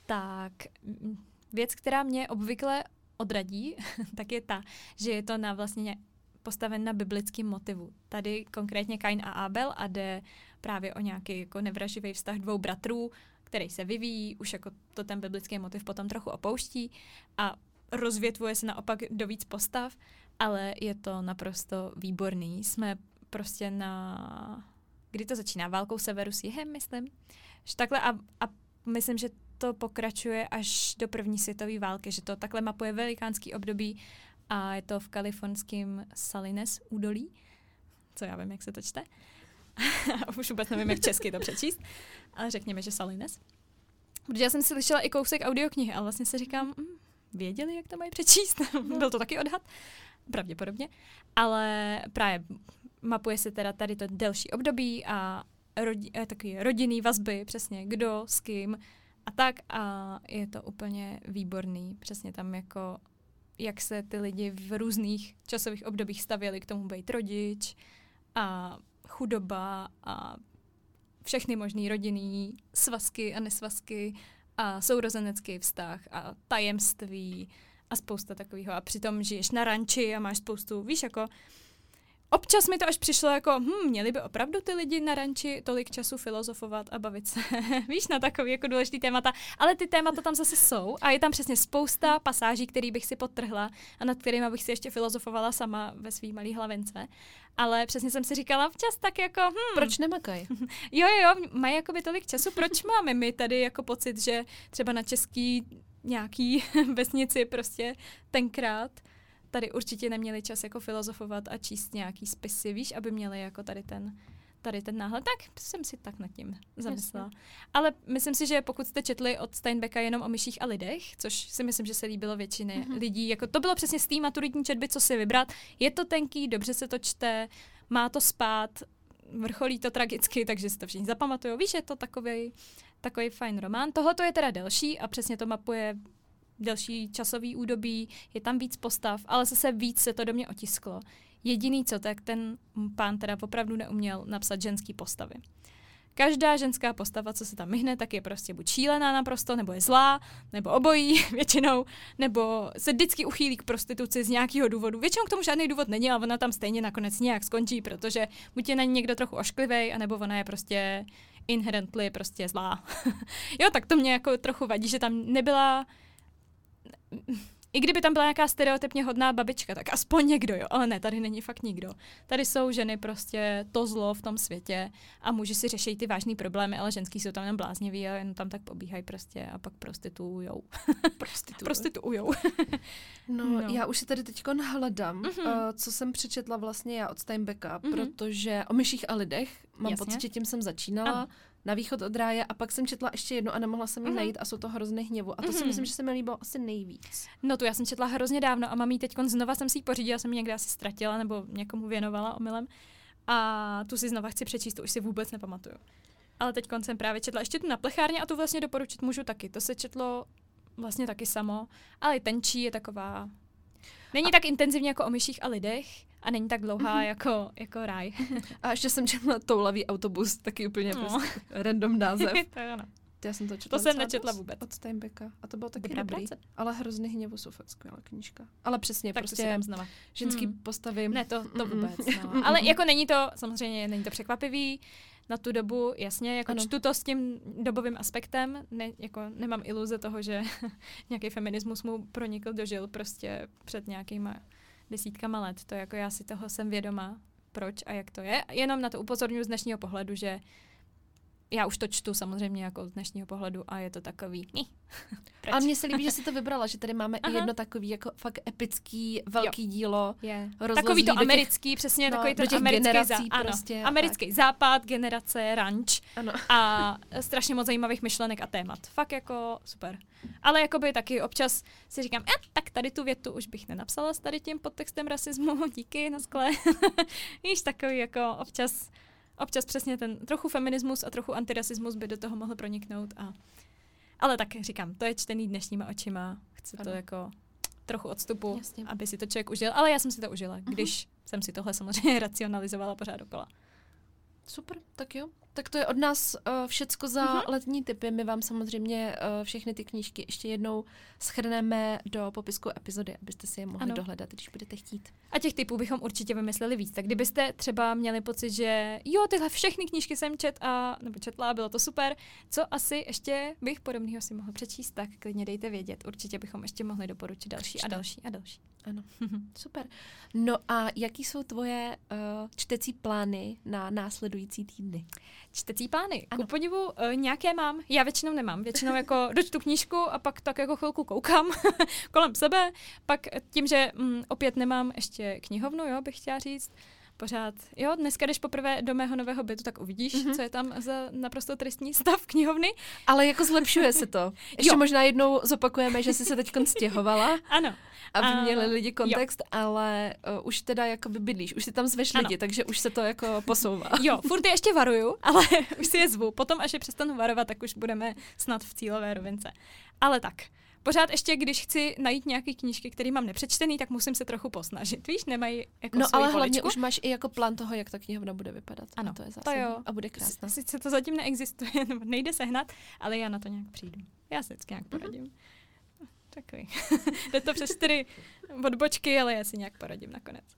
[SPEAKER 2] tak mm, věc, která mě obvykle odradí, tak je ta, že je to na vlastně postaven na biblickém motivu. Tady konkrétně Kain a Abel a jde právě o nějaký jako nevraživý vztah dvou bratrů, který se vyvíjí, už jako to ten biblický motiv potom trochu opouští a rozvětvuje se naopak do víc postav, ale je to naprosto výborný. Jsme prostě na... Kdy to začíná? Válkou severu s jihem, myslím. Že takhle a, a myslím, že to pokračuje až do první světové války, že to takhle mapuje velikánský období a je to v kalifornském Salines údolí, co já vím, jak se to čte. Už vůbec nevím, jak česky to přečíst, ale řekněme, že Salines. Protože já jsem si slyšela i kousek audioknihy, ale vlastně si říkám, mm, věděli, jak to mají přečíst. Byl to taky odhad? Pravděpodobně. Ale právě mapuje se teda tady to delší období a rodi, eh, takový rodinný vazby, přesně kdo, s kým a tak a je to úplně výborný. Přesně tam jako jak se ty lidi v různých časových obdobích stavěli k tomu být rodič a chudoba a všechny možný rodinný svazky a nesvazky a sourozenecký vztah a tajemství a spousta takového. A přitom žiješ na ranči a máš spoustu, víš, jako Občas mi to až přišlo jako, hm, měli by opravdu ty lidi na ranči tolik času filozofovat a bavit se, víš, na takový jako důležitý témata. Ale ty témata tam zase jsou a je tam přesně spousta pasáží, který bych si podtrhla a nad kterými bych si ještě filozofovala sama ve svý malý hlavence. Ale přesně jsem si říkala včas tak jako, hm.
[SPEAKER 1] Proč nemakaj?
[SPEAKER 2] jo, jo, jo, mají jakoby tolik času, proč máme my tady jako pocit, že třeba na český nějaký vesnici prostě tenkrát tady určitě neměli čas jako filozofovat a číst nějaký spisy, víš, aby měli jako tady ten tady ten náhled, tak jsem si tak nad tím zamyslela. Jasně. Ale myslím si, že pokud jste četli od Steinbecka jenom o myších a lidech, což si myslím, že se líbilo většině mm-hmm. lidí, jako to bylo přesně z té maturitní četby, co si vybrat. Je to tenký, dobře se to čte, má to spát, vrcholí to tragicky, takže si to všichni zapamatují. Víš, je to takový takový fajn román. Tohoto je teda delší a přesně to mapuje delší časový údobí, je tam víc postav, ale zase víc se to do mě otisklo. Jediný co, tak ten pán teda opravdu neuměl napsat ženský postavy. Každá ženská postava, co se tam myhne, tak je prostě buď šílená naprosto, nebo je zlá, nebo obojí většinou, nebo se vždycky uchýlí k prostituci z nějakého důvodu. Většinou k tomu žádný důvod není, ale ona tam stejně nakonec nějak skončí, protože buď je na ní někdo trochu ošklivý, anebo ona je prostě inherently prostě zlá. jo, tak to mě jako trochu vadí, že tam nebyla i kdyby tam byla nějaká stereotypně hodná babička, tak aspoň někdo, jo. Ale ne, tady není fakt nikdo. Tady jsou ženy prostě to zlo v tom světě a muži si řeší ty vážné problémy, ale ženský jsou tam jen blázniví a jen tam tak pobíhají prostě a pak prostituujou.
[SPEAKER 1] Prostituujou.
[SPEAKER 2] prostituujou.
[SPEAKER 1] no, no, já už si tady teď hledám, mm-hmm. uh, co jsem přečetla vlastně já od Steinbecka, mm-hmm. protože o myších a lidech, mám Jasně. pocit, že tím jsem začínala. Ano na východ od ráje a pak jsem četla ještě jedno a nemohla jsem ji mm-hmm. najít a jsou to hrozně hněvu. A to mm-hmm. si mhm. myslím, že se mi líbilo asi nejvíc.
[SPEAKER 2] No tu já jsem četla hrozně dávno a mám ji teď znova jsem si ji pořídila, jsem ji někde asi ztratila nebo někomu věnovala omylem. A tu si znova chci přečíst, to už si vůbec nepamatuju. Ale teď jsem právě četla ještě tu na plechárně a tu vlastně doporučit můžu taky. To se četlo vlastně taky samo, ale tenčí je taková Není a... tak intenzivně jako o myších a lidech a není tak dlouhá mm-hmm. jako, jako ráj.
[SPEAKER 1] a ještě jsem četla toulavý autobus, taky úplně no. prostě random název.
[SPEAKER 2] to je ono.
[SPEAKER 1] Já jsem to četla.
[SPEAKER 2] To jsem nečetla vůbec.
[SPEAKER 1] Od Steinbecka. A to bylo taky Dobrá dobrý. Práce. Ale hrozný hněvu jsou fakt skvělá knížka. Ale přesně, tak prostě to znova. ženský hmm. postavy.
[SPEAKER 2] Ne, to, to vůbec. No. Ale jako není to, samozřejmě není to překvapivý na tu dobu, jasně, jako ano. čtu to s tím dobovým aspektem, ne, jako nemám iluze toho, že nějaký feminismus mu pronikl do žil prostě před nějakýma desítkama let. To jako já si toho jsem vědoma, proč a jak to je. Jenom na to upozorňuji z dnešního pohledu, že já už to čtu samozřejmě jako z dnešního pohledu a je to takový.
[SPEAKER 1] a mně se líbí, že jsi to vybrala, že tady máme Aha. i jedno takový jako fakt epický, velký jo. dílo.
[SPEAKER 2] Je. Takový to americký, těch, přesně no, takový to americký, zá,
[SPEAKER 1] prostě,
[SPEAKER 2] ano, americký tak. západ, generace, ranč ano. a strašně moc zajímavých myšlenek a témat. Fakt jako super. Ale jakoby taky občas si říkám, eh, tak tady tu větu už bych nenapsala s tady tím podtextem rasismu, díky, na skle. Víš, takový jako občas občas přesně ten trochu feminismus a trochu antirasismus by do toho mohl proniknout. A... Ale tak říkám, to je čtený dnešníma očima. Chci ano. to jako trochu odstupu, Jasně. aby si to člověk užil. Ale já jsem si to užila, uh-huh. když jsem si tohle samozřejmě racionalizovala pořád dokola.
[SPEAKER 1] Super, tak jo. Tak to je od nás uh, všecko za uh-huh. letní typy. My vám samozřejmě uh, všechny ty knížky ještě jednou schrneme do popisku epizody, abyste si je mohli ano. dohledat, když budete chtít.
[SPEAKER 2] A těch typů bychom určitě vymysleli víc. Tak kdybyste třeba měli pocit, že jo, tyhle všechny knížky jsem čet a, nebo četla, bylo to super, co asi ještě bych podobného si mohl přečíst, tak klidně dejte vědět. Určitě bychom ještě mohli doporučit další a další a další.
[SPEAKER 1] Ano, super. No a jaký jsou tvoje uh, čtecí plány na následující týdny?
[SPEAKER 2] Čtecí plány. Ano. Ku podivu uh, nějaké mám. Já většinou nemám. Většinou jako dočtu knížku a pak tak jako chvilku koukám kolem sebe. Pak tím, že um, opět nemám ještě knihovnu, jo, bych chtěla říct, pořád, jo, dneska jdeš poprvé do mého nového bytu, tak uvidíš, mm-hmm. co je tam za naprosto tristní stav knihovny.
[SPEAKER 1] Ale jako zlepšuje se to. Ještě jo. možná jednou zopakujeme, že jsi se teď stěhovala.
[SPEAKER 2] ano.
[SPEAKER 1] Aby a... měli lidi kontext, jo. ale uh, už teda jako by bydlíš, už si tam zveš ano. lidi, takže už se to jako posouvá.
[SPEAKER 2] Jo, furt je ještě varuju, ale už si je zvu. Potom, až je přestanu varovat, tak už budeme snad v cílové rovince. Ale tak, pořád ještě, když chci najít nějaké knížky, které mám nepřečtený, tak musím se trochu posnažit. Víš, nemají jako
[SPEAKER 1] No ale
[SPEAKER 2] poličku.
[SPEAKER 1] hlavně už máš i jako plán toho, jak ta knihovna bude vypadat.
[SPEAKER 2] Ano,
[SPEAKER 1] a to je
[SPEAKER 2] zase. To jo.
[SPEAKER 1] A bude krásná.
[SPEAKER 2] Sice to zatím neexistuje, nebo nejde sehnat, ale já na to nějak přijdu. Já se vždycky nějak mhm. poradím. Mm-hmm. Takový. Jde to přes čtyři odbočky, ale já si nějak poradím nakonec.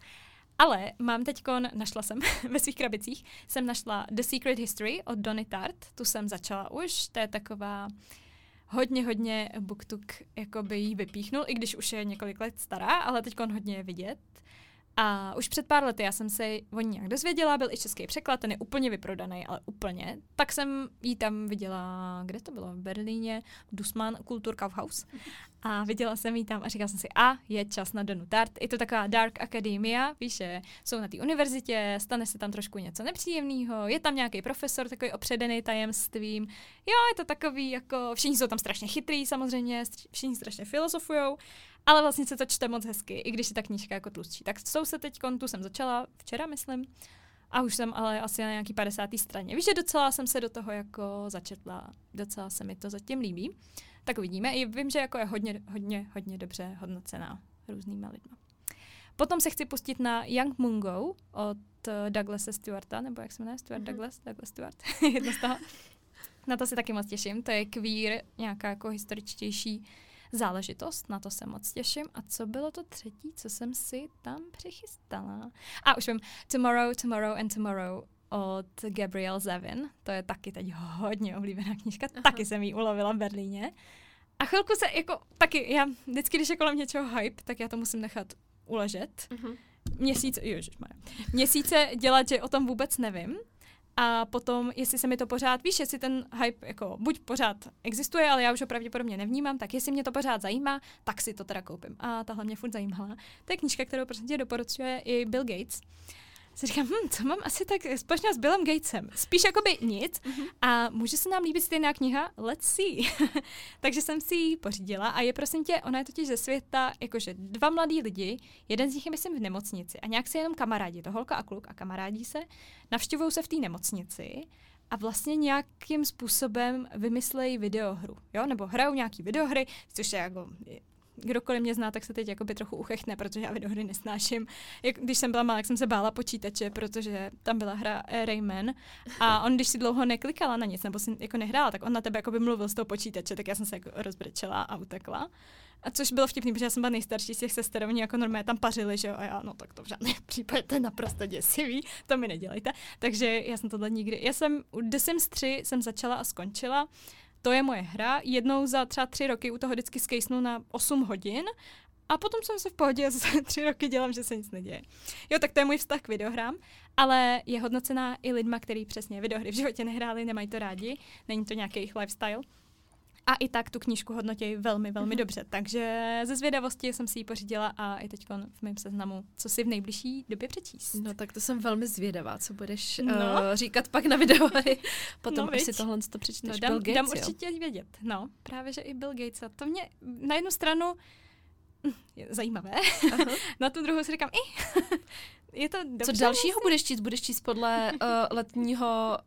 [SPEAKER 2] Ale mám teď, našla jsem ve svých krabicích, jsem našla The Secret History od Donny Tart, tu jsem začala už, to je taková hodně, hodně BookTok jakoby jí vypíchnul, i když už je několik let stará, ale teď hodně je vidět. A už před pár lety já jsem se o ní nějak dozvěděla, byl i český překlad, ten je úplně vyprodaný, ale úplně. Tak jsem ji tam viděla, kde to bylo? V Berlíně, Dusman Kulturkaufhaus. A viděla jsem ji tam a říkala jsem si, a je čas na Donu Tart. Je to taková dark academia, víš, že jsou na té univerzitě, stane se tam trošku něco nepříjemného, je tam nějaký profesor takový opředený tajemstvím. Jo, je to takový, jako všichni jsou tam strašně chytrý samozřejmě, všichni strašně filozofujou ale vlastně se to čte moc hezky, i když je ta knížka jako tlustší. Tak s tou se teď, tu jsem začala včera, myslím, a už jsem ale asi na nějaký 50. straně. Víš, že docela jsem se do toho jako začetla, docela se mi to zatím líbí. Tak uvidíme. I vím, že jako je hodně, hodně, hodně dobře hodnocená různýma lidma. Potom se chci pustit na Young Mungo od Douglasa Stewarta, nebo jak se jmenuje? Stuart mm-hmm. Douglas? Douglas Stewart. Jedno z toho. Na to se taky moc těším. To je queer, nějaká jako historičtější záležitost, na to se moc těším. A co bylo to třetí, co jsem si tam přichystala? A už vím, Tomorrow, Tomorrow and Tomorrow od Gabrielle Zevin. To je taky teď hodně oblíbená knížka. Aha. Taky jsem ji ulovila v Berlíně. A chvilku se jako, taky já vždycky, když je kolem něčeho hype, tak já to musím nechat uležet. Uh-huh. Měsíc, ježišmarja, měsíce dělat, že o tom vůbec nevím. A potom, jestli se mi to pořád, víš, jestli ten hype jako buď pořád existuje, ale já už ho pravděpodobně nevnímám, tak jestli mě to pořád zajímá, tak si to teda koupím. A tahle mě furt zajímala. To je knížka, kterou prostě doporučuje i Bill Gates si říkám, hm, co mám asi tak společného s Billem Gatesem? Spíš jakoby nic mm-hmm. a může se nám líbit stejná kniha? Let's see. Takže jsem si ji pořídila a je prosím tě, ona je totiž ze světa, jakože dva mladí lidi, jeden z nich je myslím v nemocnici a nějak se jenom kamarádi, to holka a kluk a kamarádí se, navštěvují se v té nemocnici a vlastně nějakým způsobem vymyslejí videohru, jo, nebo hrajou nějaký videohry, což je jako kdokoliv mě zná, tak se teď jakoby trochu uchechne, protože já videohry nesnáším. Jak, když jsem byla malá, jak jsem se bála počítače, protože tam byla hra Rayman a on, když si dlouho neklikala na nic nebo si jako nehrála, tak on na tebe jakoby mluvil z toho počítače, tak já jsem se jako rozbrečela a utekla. A což bylo vtipný, protože já jsem byla nejstarší z těch sester, oni jako normálně tam pařili, že jo, a já, no tak to v žádném případě, to je naprosto děsivý, to mi nedělejte. Takže já jsem tohle nikdy, já jsem u The Sims 3 jsem začala a skončila to je moje hra. Jednou za třeba tři roky u toho vždycky skejsnu na 8 hodin a potom jsem se v pohodě za tři roky dělám, že se nic neděje. Jo, tak to je můj vztah k videohrám, ale je hodnocená i lidma, kteří přesně videohry v životě nehráli, nemají to rádi, není to nějaký jejich lifestyle. A i tak tu knížku hodnotí velmi, velmi mm-hmm. dobře. Takže ze zvědavosti jsem si ji pořídila a i teď v mém seznamu, co si v nejbližší době přečíst.
[SPEAKER 1] No tak to jsem velmi zvědavá, co budeš no. uh, říkat pak na videohry. Potom, no, až si tohle to přečteš.
[SPEAKER 2] No, dám,
[SPEAKER 1] Bill Gates,
[SPEAKER 2] dám určitě vědět. No, právě, že i Bill Gates. A to mě na jednu stranu hm, je zajímavé. na tu druhou si říkám, i, je to dobře.
[SPEAKER 1] Co dalšího vlastně? budeš číst? Budeš číst podle uh, letního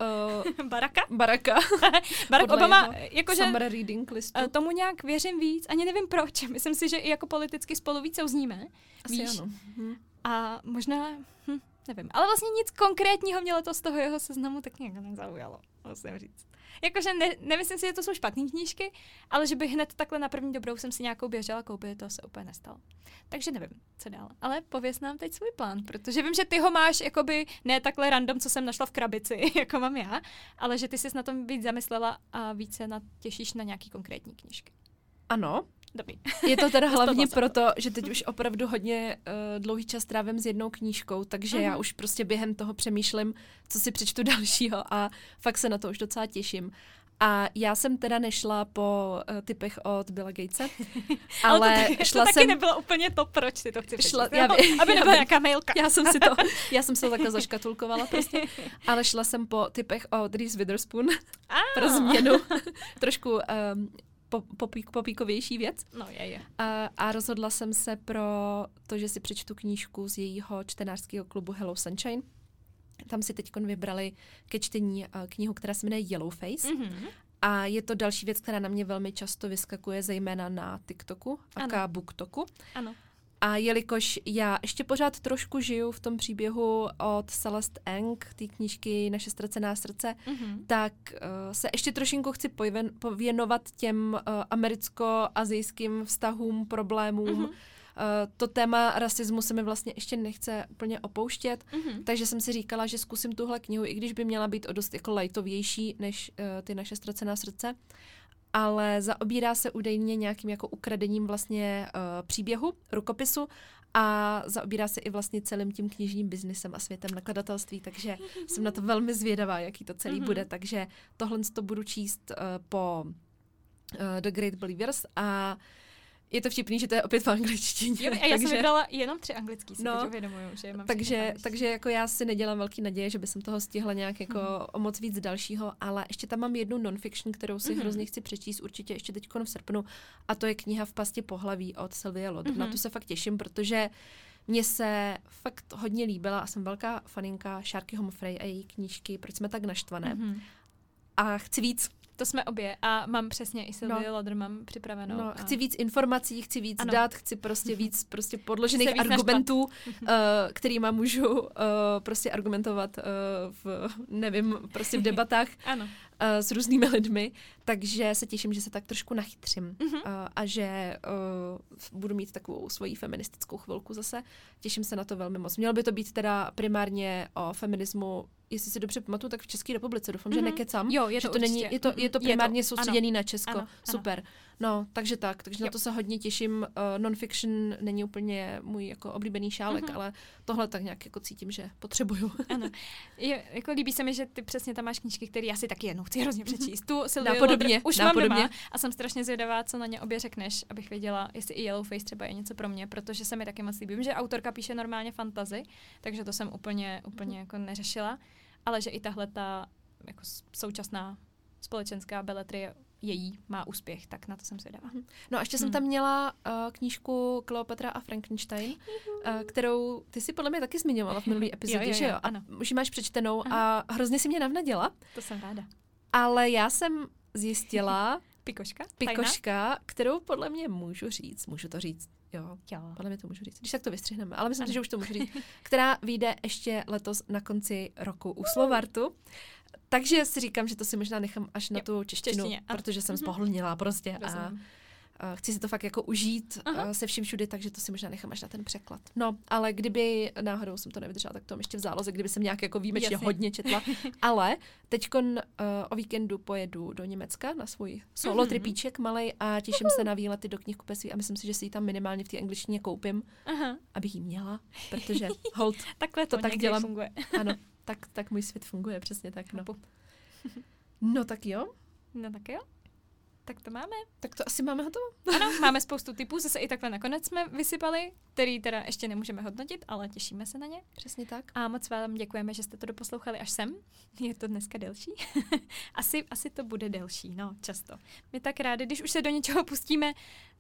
[SPEAKER 2] uh, baraka?
[SPEAKER 1] Baraka.
[SPEAKER 2] Barack Obama,
[SPEAKER 1] jakože reading listu. Uh,
[SPEAKER 2] tomu nějak věřím víc, ani nevím proč. Myslím si, že i jako politicky spolu víc uzníme.
[SPEAKER 1] Asi víš? ano. Hm.
[SPEAKER 2] A možná, hm, nevím. Ale vlastně nic konkrétního mě to z toho jeho seznamu tak nějak nezaujalo, musím říct. Jakože ne, nemyslím si, že to jsou špatné knížky, ale že bych hned takhle na první dobrou jsem si nějakou běžela koupit, to se úplně nestalo. Takže nevím, co dál. Ale pověs nám teď svůj plán, protože vím, že ty ho máš jakoby ne takhle random, co jsem našla v krabici, jako mám já, ale že ty jsi na tom víc zamyslela a více těšíš na nějaký konkrétní knížky.
[SPEAKER 1] Ano,
[SPEAKER 2] Dobrý.
[SPEAKER 1] Je to teda hlavně proto, že teď už opravdu hodně uh, dlouhý čas trávím s jednou knížkou, takže uh-huh. já mhm. už prostě během toho přemýšlím, co si přečtu dalšího a fakt se na to už docela těším. A já jsem teda nešla po uh, typech od Billa Gatese, ale,
[SPEAKER 2] ale to, taky,
[SPEAKER 1] šla
[SPEAKER 2] to
[SPEAKER 1] jsem...
[SPEAKER 2] nebylo úplně to, proč ty to chci
[SPEAKER 1] šla, já, já,
[SPEAKER 2] aby nebyla nějaká mailka.
[SPEAKER 1] Já jsem si to, já jsem si to takhle zaškatulkovala prostě, ale šla jsem po typech od Reese Witherspoon ah. pro změnu. Trošku um, popík, popíkovější věc.
[SPEAKER 2] No, je, je.
[SPEAKER 1] A, a rozhodla jsem se pro to, že si přečtu knížku z jejího čtenářského klubu Hello Sunshine. Tam si teď vybrali ke čtení knihu, která se jmenuje Yellowface. Mm-hmm. A je to další věc, která na mě velmi často vyskakuje, zejména na TikToku a BookToku.
[SPEAKER 2] Ano.
[SPEAKER 1] A jelikož já ještě pořád trošku žiju v tom příběhu od Celeste Eng, té knížky Naše ztracená srdce, mm-hmm. tak uh, se ještě trošinku chci pověn, pověnovat těm uh, americko-azijským vztahům, problémům. Mm-hmm. Uh, to téma rasismu se mi vlastně ještě nechce úplně opouštět, mm-hmm. takže jsem si říkala, že zkusím tuhle knihu, i když by měla být o dost jako lightovější než uh, ty naše ztracená srdce ale zaobírá se údajně nějakým jako ukradením vlastně uh, příběhu, rukopisu a zaobírá se i vlastně celým tím knižním biznisem a světem nakladatelství, takže jsem na to velmi zvědavá, jaký to celý mm-hmm. bude, takže tohle to budu číst uh, po uh, The Great Believers a uh, je to vtipný, že to je opět v angličtině.
[SPEAKER 2] Jo, a já takže, jsem vybrala jenom tři anglický, si no, uvědomuju, že mám
[SPEAKER 1] takže, takže jako já si nedělám velký naděje, že by jsem toho stihla nějak jako mm. o moc víc dalšího, ale ještě tam mám jednu non-fiction, kterou si mm. hrozně chci přečíst určitě ještě teď v srpnu a to je kniha v pasti pohlaví od Sylvie Lod. Mm. Na tu se fakt těším, protože mně se fakt hodně líbila a jsem velká faninka Šárky Homofrey a její knížky Proč jsme tak naštvané. Mm. A chci víc.
[SPEAKER 2] To jsme obě a mám přesně i Sylvie no. Lodr mám připravenou. No,
[SPEAKER 1] a... Chci víc informací, chci víc ano. dat, chci prostě víc prostě podložených víc argumentů, uh, kterýma můžu uh, prostě argumentovat uh, v, nevím, prostě v debatách.
[SPEAKER 2] ano
[SPEAKER 1] uh, s různými lidmi, takže se těším, že se tak trošku nachytřím mm-hmm. uh, a že uh, budu mít takovou svoji feministickou chvilku zase. Těším se na to velmi moc. Mělo by to být teda primárně o feminismu jestli si dobře pamatuju, tak v České republice. Doufám, mm-hmm. že mhm. nekecám.
[SPEAKER 2] Jo, je
[SPEAKER 1] to,
[SPEAKER 2] že to
[SPEAKER 1] není, je to, je to primárně je to, soustředěný
[SPEAKER 2] ano.
[SPEAKER 1] na Česko.
[SPEAKER 2] Ano,
[SPEAKER 1] Super.
[SPEAKER 2] Ano.
[SPEAKER 1] No, takže tak, takže jo. na to se hodně těším. Uh, non-fiction není úplně můj jako oblíbený šálek, mm-hmm. ale tohle tak nějak jako cítím, že potřebuju.
[SPEAKER 2] ano. Je, jako líbí se mi, že ty přesně tam máš knížky, které já si taky jednou chci hrozně mhm. přečíst. Tu Sylvie
[SPEAKER 1] Napodobně,
[SPEAKER 2] už mám doma a jsem strašně zvědavá, co na ně obě řekneš, abych věděla, jestli i Yellowface třeba je něco pro mě, protože se mi taky moc líbí. že autorka píše normálně fantazy, takže to jsem úplně, úplně jako neřešila, ale že i tahle ta jako současná společenská beletrie její má úspěch, tak na to jsem zvědavá. Mhm.
[SPEAKER 1] No a ještě jsem hmm. tam měla uh, knížku Kleopatra a Frankenstein, uh, kterou ty si podle mě taky zmiňovala v minulý epizodě,
[SPEAKER 2] jo, jo,
[SPEAKER 1] že jo?
[SPEAKER 2] Ano.
[SPEAKER 1] už ji máš přečtenou Aha. a hrozně si mě navnadila.
[SPEAKER 2] To jsem ráda.
[SPEAKER 1] Ale já jsem zjistila...
[SPEAKER 2] Pikoška?
[SPEAKER 1] Pikoška, Tajna? kterou podle mě můžu říct, můžu to říct, Jo,
[SPEAKER 2] jo.
[SPEAKER 1] podle mě to můžu říct. Když tak to vystřihneme, ale myslím, že už to můžu říct. Která vyjde ještě letos na konci roku u Slovartu. Takže si říkám, že to si možná nechám až na tu češtinu, češtině. protože jsem spohlnila mhm. prostě. A, chci si to fakt jako užít Aha. se vším všudy, takže to si možná nechám až na ten překlad. No, ale kdyby náhodou jsem to nevydržela, tak to ještě v záloze, kdyby jsem nějak jako výjimečně Jasně. hodně četla. ale teď uh, o víkendu pojedu do Německa na svůj solo mm-hmm. tripíček malej a těším se na výlety do knihkupectví a myslím si, že si ji tam minimálně v té angličtině koupím, Aha. abych ji měla, protože hold,
[SPEAKER 2] Takhle to, to tak dělám. Funguje.
[SPEAKER 1] ano, tak, tak můj svět funguje, přesně tak. No. no tak jo.
[SPEAKER 2] No tak jo. Tak to máme.
[SPEAKER 1] Tak to asi máme hotovo.
[SPEAKER 2] Ano, máme spoustu typů, zase i takhle nakonec jsme vysypali, který teda ještě nemůžeme hodnotit, ale těšíme se na ně.
[SPEAKER 1] Přesně tak.
[SPEAKER 2] A moc vám děkujeme, že jste to doposlouchali až sem. Je to dneska delší. asi, asi to bude delší, no, často. My tak rádi, když už se do něčeho pustíme,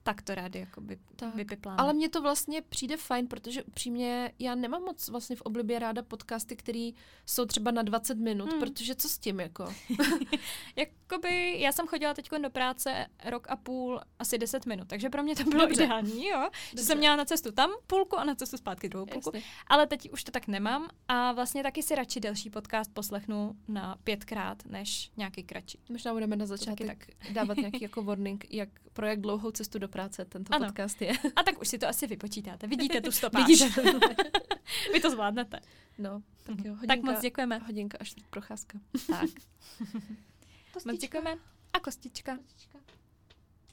[SPEAKER 2] tak to rádi jakoby tak. vypipláme.
[SPEAKER 1] Ale mně to vlastně přijde fajn, protože upřímně já nemám moc vlastně v oblibě ráda podcasty, které jsou třeba na 20 minut, hmm. protože co s tím jako?
[SPEAKER 2] jakoby já jsem chodila teď do práce rok a půl asi 10 minut, takže pro mě to bylo
[SPEAKER 1] Dobře.
[SPEAKER 2] ideální, jo. Že
[SPEAKER 1] Dobře.
[SPEAKER 2] jsem měla na cestu tam půlku a na cestu zpátky druhou půlku.
[SPEAKER 1] Jasně.
[SPEAKER 2] Ale teď už to tak nemám a vlastně taky si radši delší podcast poslechnu na pětkrát, než nějaký kratší.
[SPEAKER 1] Možná budeme na začátek dávat nějaký jako warning, jak, pro jak dlouhou cestu do práce tento
[SPEAKER 2] Ano.
[SPEAKER 1] podcast je.
[SPEAKER 2] A tak už si to asi vypočítáte. Vidíte tu stopáž.
[SPEAKER 1] Vidíte?
[SPEAKER 2] Vy to zvládnete.
[SPEAKER 1] No, tak jo, hodinka,
[SPEAKER 2] Tak moc děkujeme.
[SPEAKER 1] hodinka až procházka.
[SPEAKER 2] Tak. Moc děkujeme. A kostička.
[SPEAKER 1] Kostička.